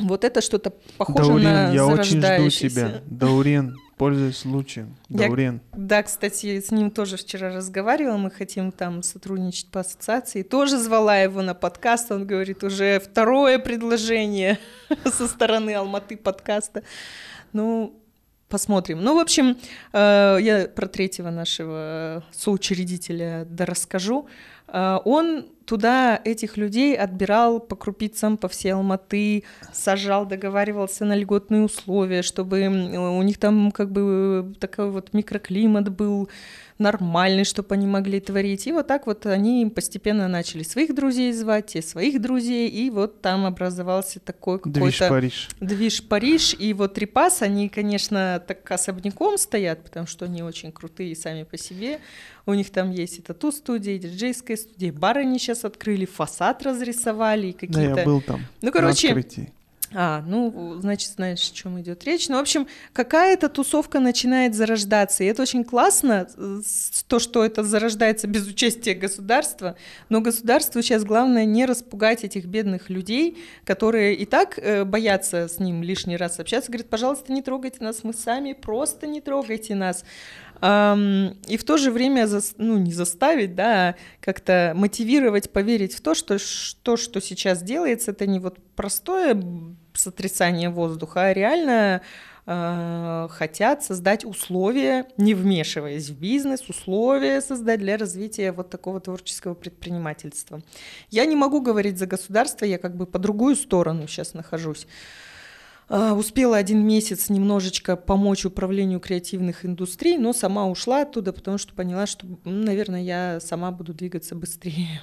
Вот это что-то похоже Даурен, на я очень жду тебя. Даурен, пользуясь случаем. Я- Даурен. Да, кстати, с ним тоже вчера разговаривала, мы хотим там сотрудничать по ассоциации. Тоже звала его на подкаст, он говорит, уже второе предложение со стороны Алматы подкаста. Ну, посмотрим. Ну, в общем, э, я про третьего нашего соучредителя да расскажу. А, Он туда этих людей отбирал по крупицам по всей Алматы, сажал, договаривался на льготные условия, чтобы у них там как бы такой вот микроклимат был нормальный, чтобы они могли творить. И вот так вот они постепенно начали своих друзей звать, те своих друзей, и вот там образовался такой Движ какой-то Париж. движ Париж. И вот Трипас, они, конечно, так особняком стоят, потому что они очень крутые сами по себе. У них там есть и тату-студия, и диджейская студия, и бар они сейчас открыли, фасад разрисовали, и Да, какие-то... я был там. Ну, на короче, открытии. а, ну, значит, знаешь, о чем идет речь. Ну, в общем, какая-то тусовка начинает зарождаться. И это очень классно, то, что это зарождается без участия государства. Но государству сейчас главное не распугать этих бедных людей, которые и так э, боятся с ним лишний раз общаться. Говорят, пожалуйста, не трогайте нас, мы сами, просто не трогайте нас. И в то же время, ну, не заставить, да, а как-то мотивировать, поверить в то, что то, что сейчас делается, это не вот простое сотрясание воздуха, а реально э, хотят создать условия, не вмешиваясь в бизнес, условия создать для развития вот такого творческого предпринимательства. Я не могу говорить за государство, я как бы по другую сторону сейчас нахожусь. А, Успела один месяц немножечко помочь управлению креативных индустрий, но сама ушла оттуда, потому что поняла, что, наверное, я сама буду двигаться быстрее.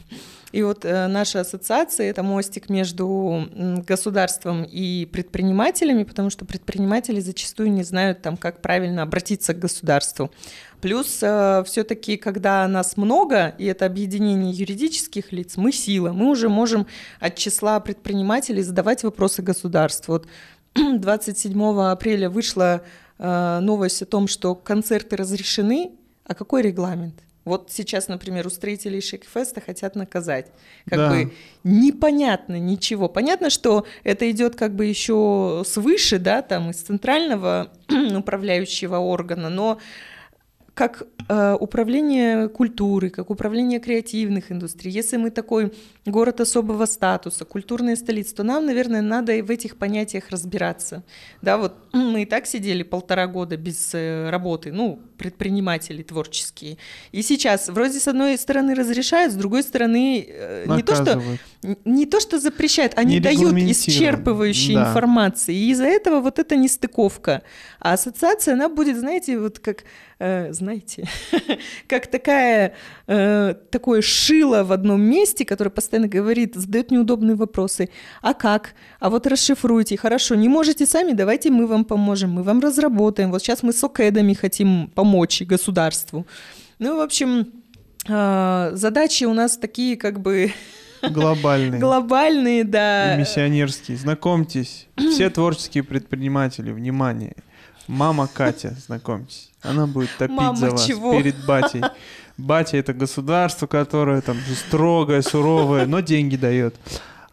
И вот э, наша ассоциация — это мостик между государством и предпринимателями, потому что предприниматели зачастую не знают, там, как правильно обратиться к государству. Плюс все-таки, когда нас много, и это объединение юридических лиц, мы сила, мы уже можем от числа предпринимателей задавать вопросы государству. Вот 27 апреля вышла э, новость о том, что концерты разрешены, а какой регламент? Вот сейчас, например, устроителей Шейкфеста хотят наказать. Как Да. бы непонятно ничего. Понятно, что это идет как бы еще свыше, да, там из центрального управляющего органа, но как управление культуры, как управление креативных индустрий, если мы такой город особого статуса, культурная столица, то нам, наверное, надо и в этих понятиях разбираться. Да, вот мы и так сидели полтора года без э, работы, ну, предприниматели творческие. И сейчас вроде с одной стороны разрешают, с другой стороны э, не то, что Не то, что запрещают, они дают исчерпывающей да. информации. И из-за этого вот эта нестыковка. А ассоциация, она будет, знаете, вот как, э, знаете, как такая, э, такое шило в одном месте, которое постоянно говорит, задает неудобные вопросы. А как? А вот расшифруйте. Хорошо, не можете сами, давайте мы вам поможем, мы вам разработаем. Вот сейчас мы с ОКЭДами хотим помочь и государству. Ну, в общем, э, задачи у нас такие как бы Глобальные. глобальные, и да. миссионерские. Знакомьтесь, все творческие предприниматели, внимание. Мама Катя, знакомьтесь. Она будет топить Мама за вас чего? перед батей. Батя это государство, которое там строгое, суровое, но деньги дает.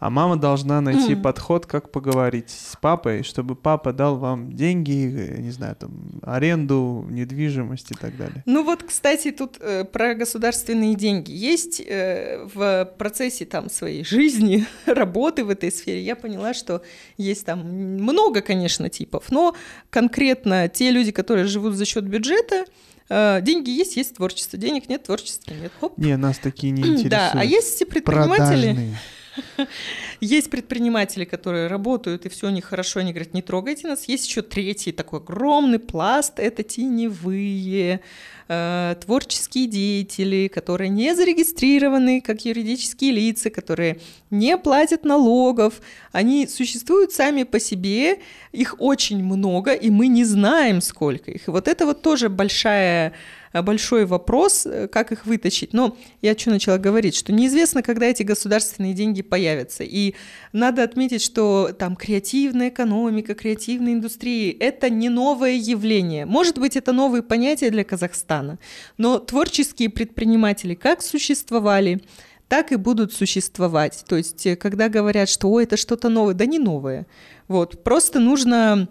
А мама должна найти Мгм. подход, как поговорить с папой, чтобы папа дал вам деньги, э, не знаю, там, аренду, недвижимость и так далее. Ну вот, кстати, тут э, про государственные деньги. Есть э, в процессе там своей жизни, работы в этой сфере, я поняла, что есть там много, конечно, типов, но конкретно те люди, которые живут за счет бюджета, э, деньги есть, есть творчество, денег нет, творчества нет. Хоп. Не, нас такие не интересуют. Да, а есть все предприниматели, Продажные. Есть предприниматели, которые работают, и все у них хорошо, они говорят, не трогайте нас. Есть еще третий такой огромный пласт, это теневые э, творческие деятели, которые не зарегистрированы как юридические лица, которые не платят налогов. Они существуют сами по себе, их очень много, и мы не знаем, сколько их. И вот это вот тоже большая большой вопрос, э, как их вытащить. Но я что начала говорить, что неизвестно, когда эти государственные деньги появятся. И надо отметить, что там креативная экономика, креативные индустрии – это не новое явление. Может быть, это новые понятия для Казахстана, но творческие предприниматели как существовали, так и будут существовать. То есть, э, когда говорят, что «О, это что-то новое», да не новое. Вот, просто нужно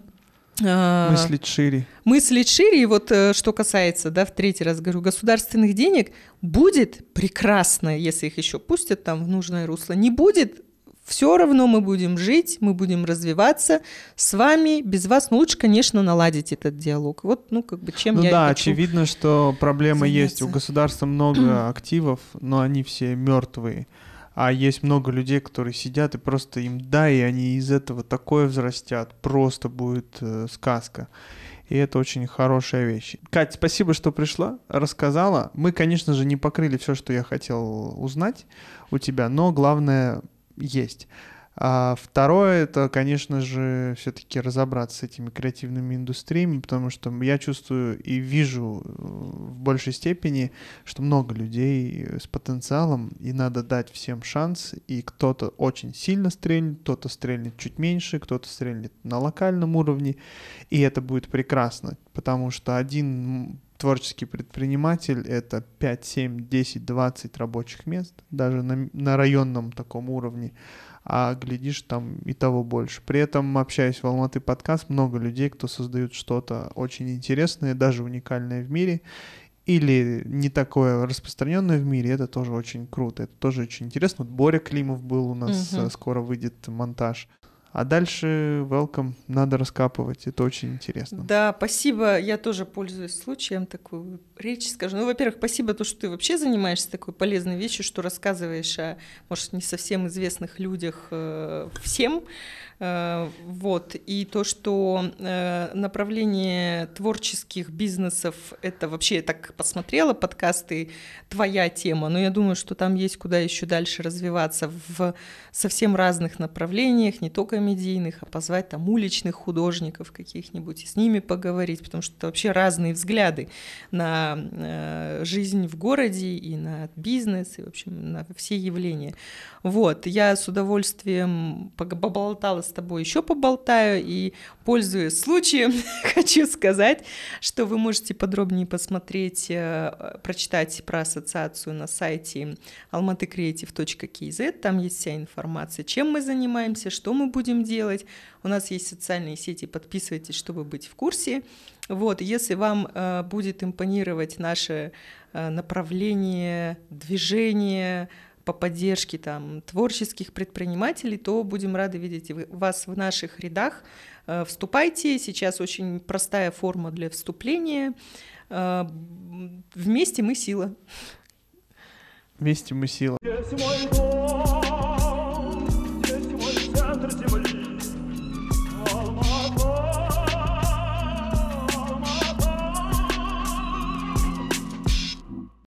Мыслить шире. мыслить шире. И вот э, что касается, да, в третий раз говорю, государственных денег, будет прекрасно, если их еще пустят там в нужное русло. Не будет, все равно мы будем жить, мы будем развиваться с вами. Без вас, ну, лучше, конечно, наладить этот диалог. Вот, ну, как бы, чем ну я да, очевидно, что проблема есть. У заняться. государства много активов, но они все мертвые. А есть много людей, которые сидят и просто им дай, и они из этого такое взрастят. Просто будет э, сказка. И это очень хорошая вещь. Кать, спасибо, что пришла, рассказала. Мы, конечно же, не покрыли все, что я хотел узнать у тебя, но главное есть. А второе, это, конечно же, все-таки разобраться с этими креативными индустриями, потому что я чувствую и вижу э, в большей степени, что много людей с потенциалом, и надо дать всем шанс, и кто-то очень сильно стрельнет, кто-то стрельнет чуть меньше, кто-то стрельнет на локальном уровне, и это будет прекрасно, потому что один творческий предприниматель — это 5, 7, 10, 20 рабочих мест, даже на, на районном таком уровне, а глядишь там и того больше. При этом, общаясь в Алматы подкаст, много людей, кто создают что-то очень интересное, даже уникальное в мире, или не такое распространенное в мире, это тоже очень круто, это тоже очень интересно. Вот Боря Климов был у нас, э, скоро выйдет монтаж. А дальше welcome, надо раскапывать, это очень интересно. Да, спасибо. Я тоже пользуюсь случаем такую речь скажу. Ну, во-первых, спасибо то, что ты вообще занимаешься такой полезной вещью, что рассказываешь о, может, не совсем известных людях э, всем. Э, вот. И то, что э, направление творческих бизнесов, это вообще, я так посмотрела подкасты, твоя тема, но я думаю, что там есть куда еще дальше развиваться в совсем разных направлениях, не только медийных, а позвать там уличных художников каких-нибудь и с ними поговорить, потому что это вообще разные взгляды на э, жизнь в городе и на бизнес, и, в общем, на все явления. Вот, я с удовольствием поболтала с тобой, еще поболтаю, и, пользуясь случаем, хочу сказать, что вы можете подробнее посмотреть, э, прочитать про ассоциацию на сайте almatycreative.kz, там есть вся информация, чем мы занимаемся, что мы будем делать. У нас есть социальные сети, подписывайтесь, чтобы быть в курсе. Вот, если вам э, будет импонировать наше э, направление, движение по поддержке там, творческих предпринимателей, то будем рады видеть вас в наших рядах. Э, Вступайте, сейчас очень простая форма для вступления. Э, Вместе мы сила. Вместе мы сила.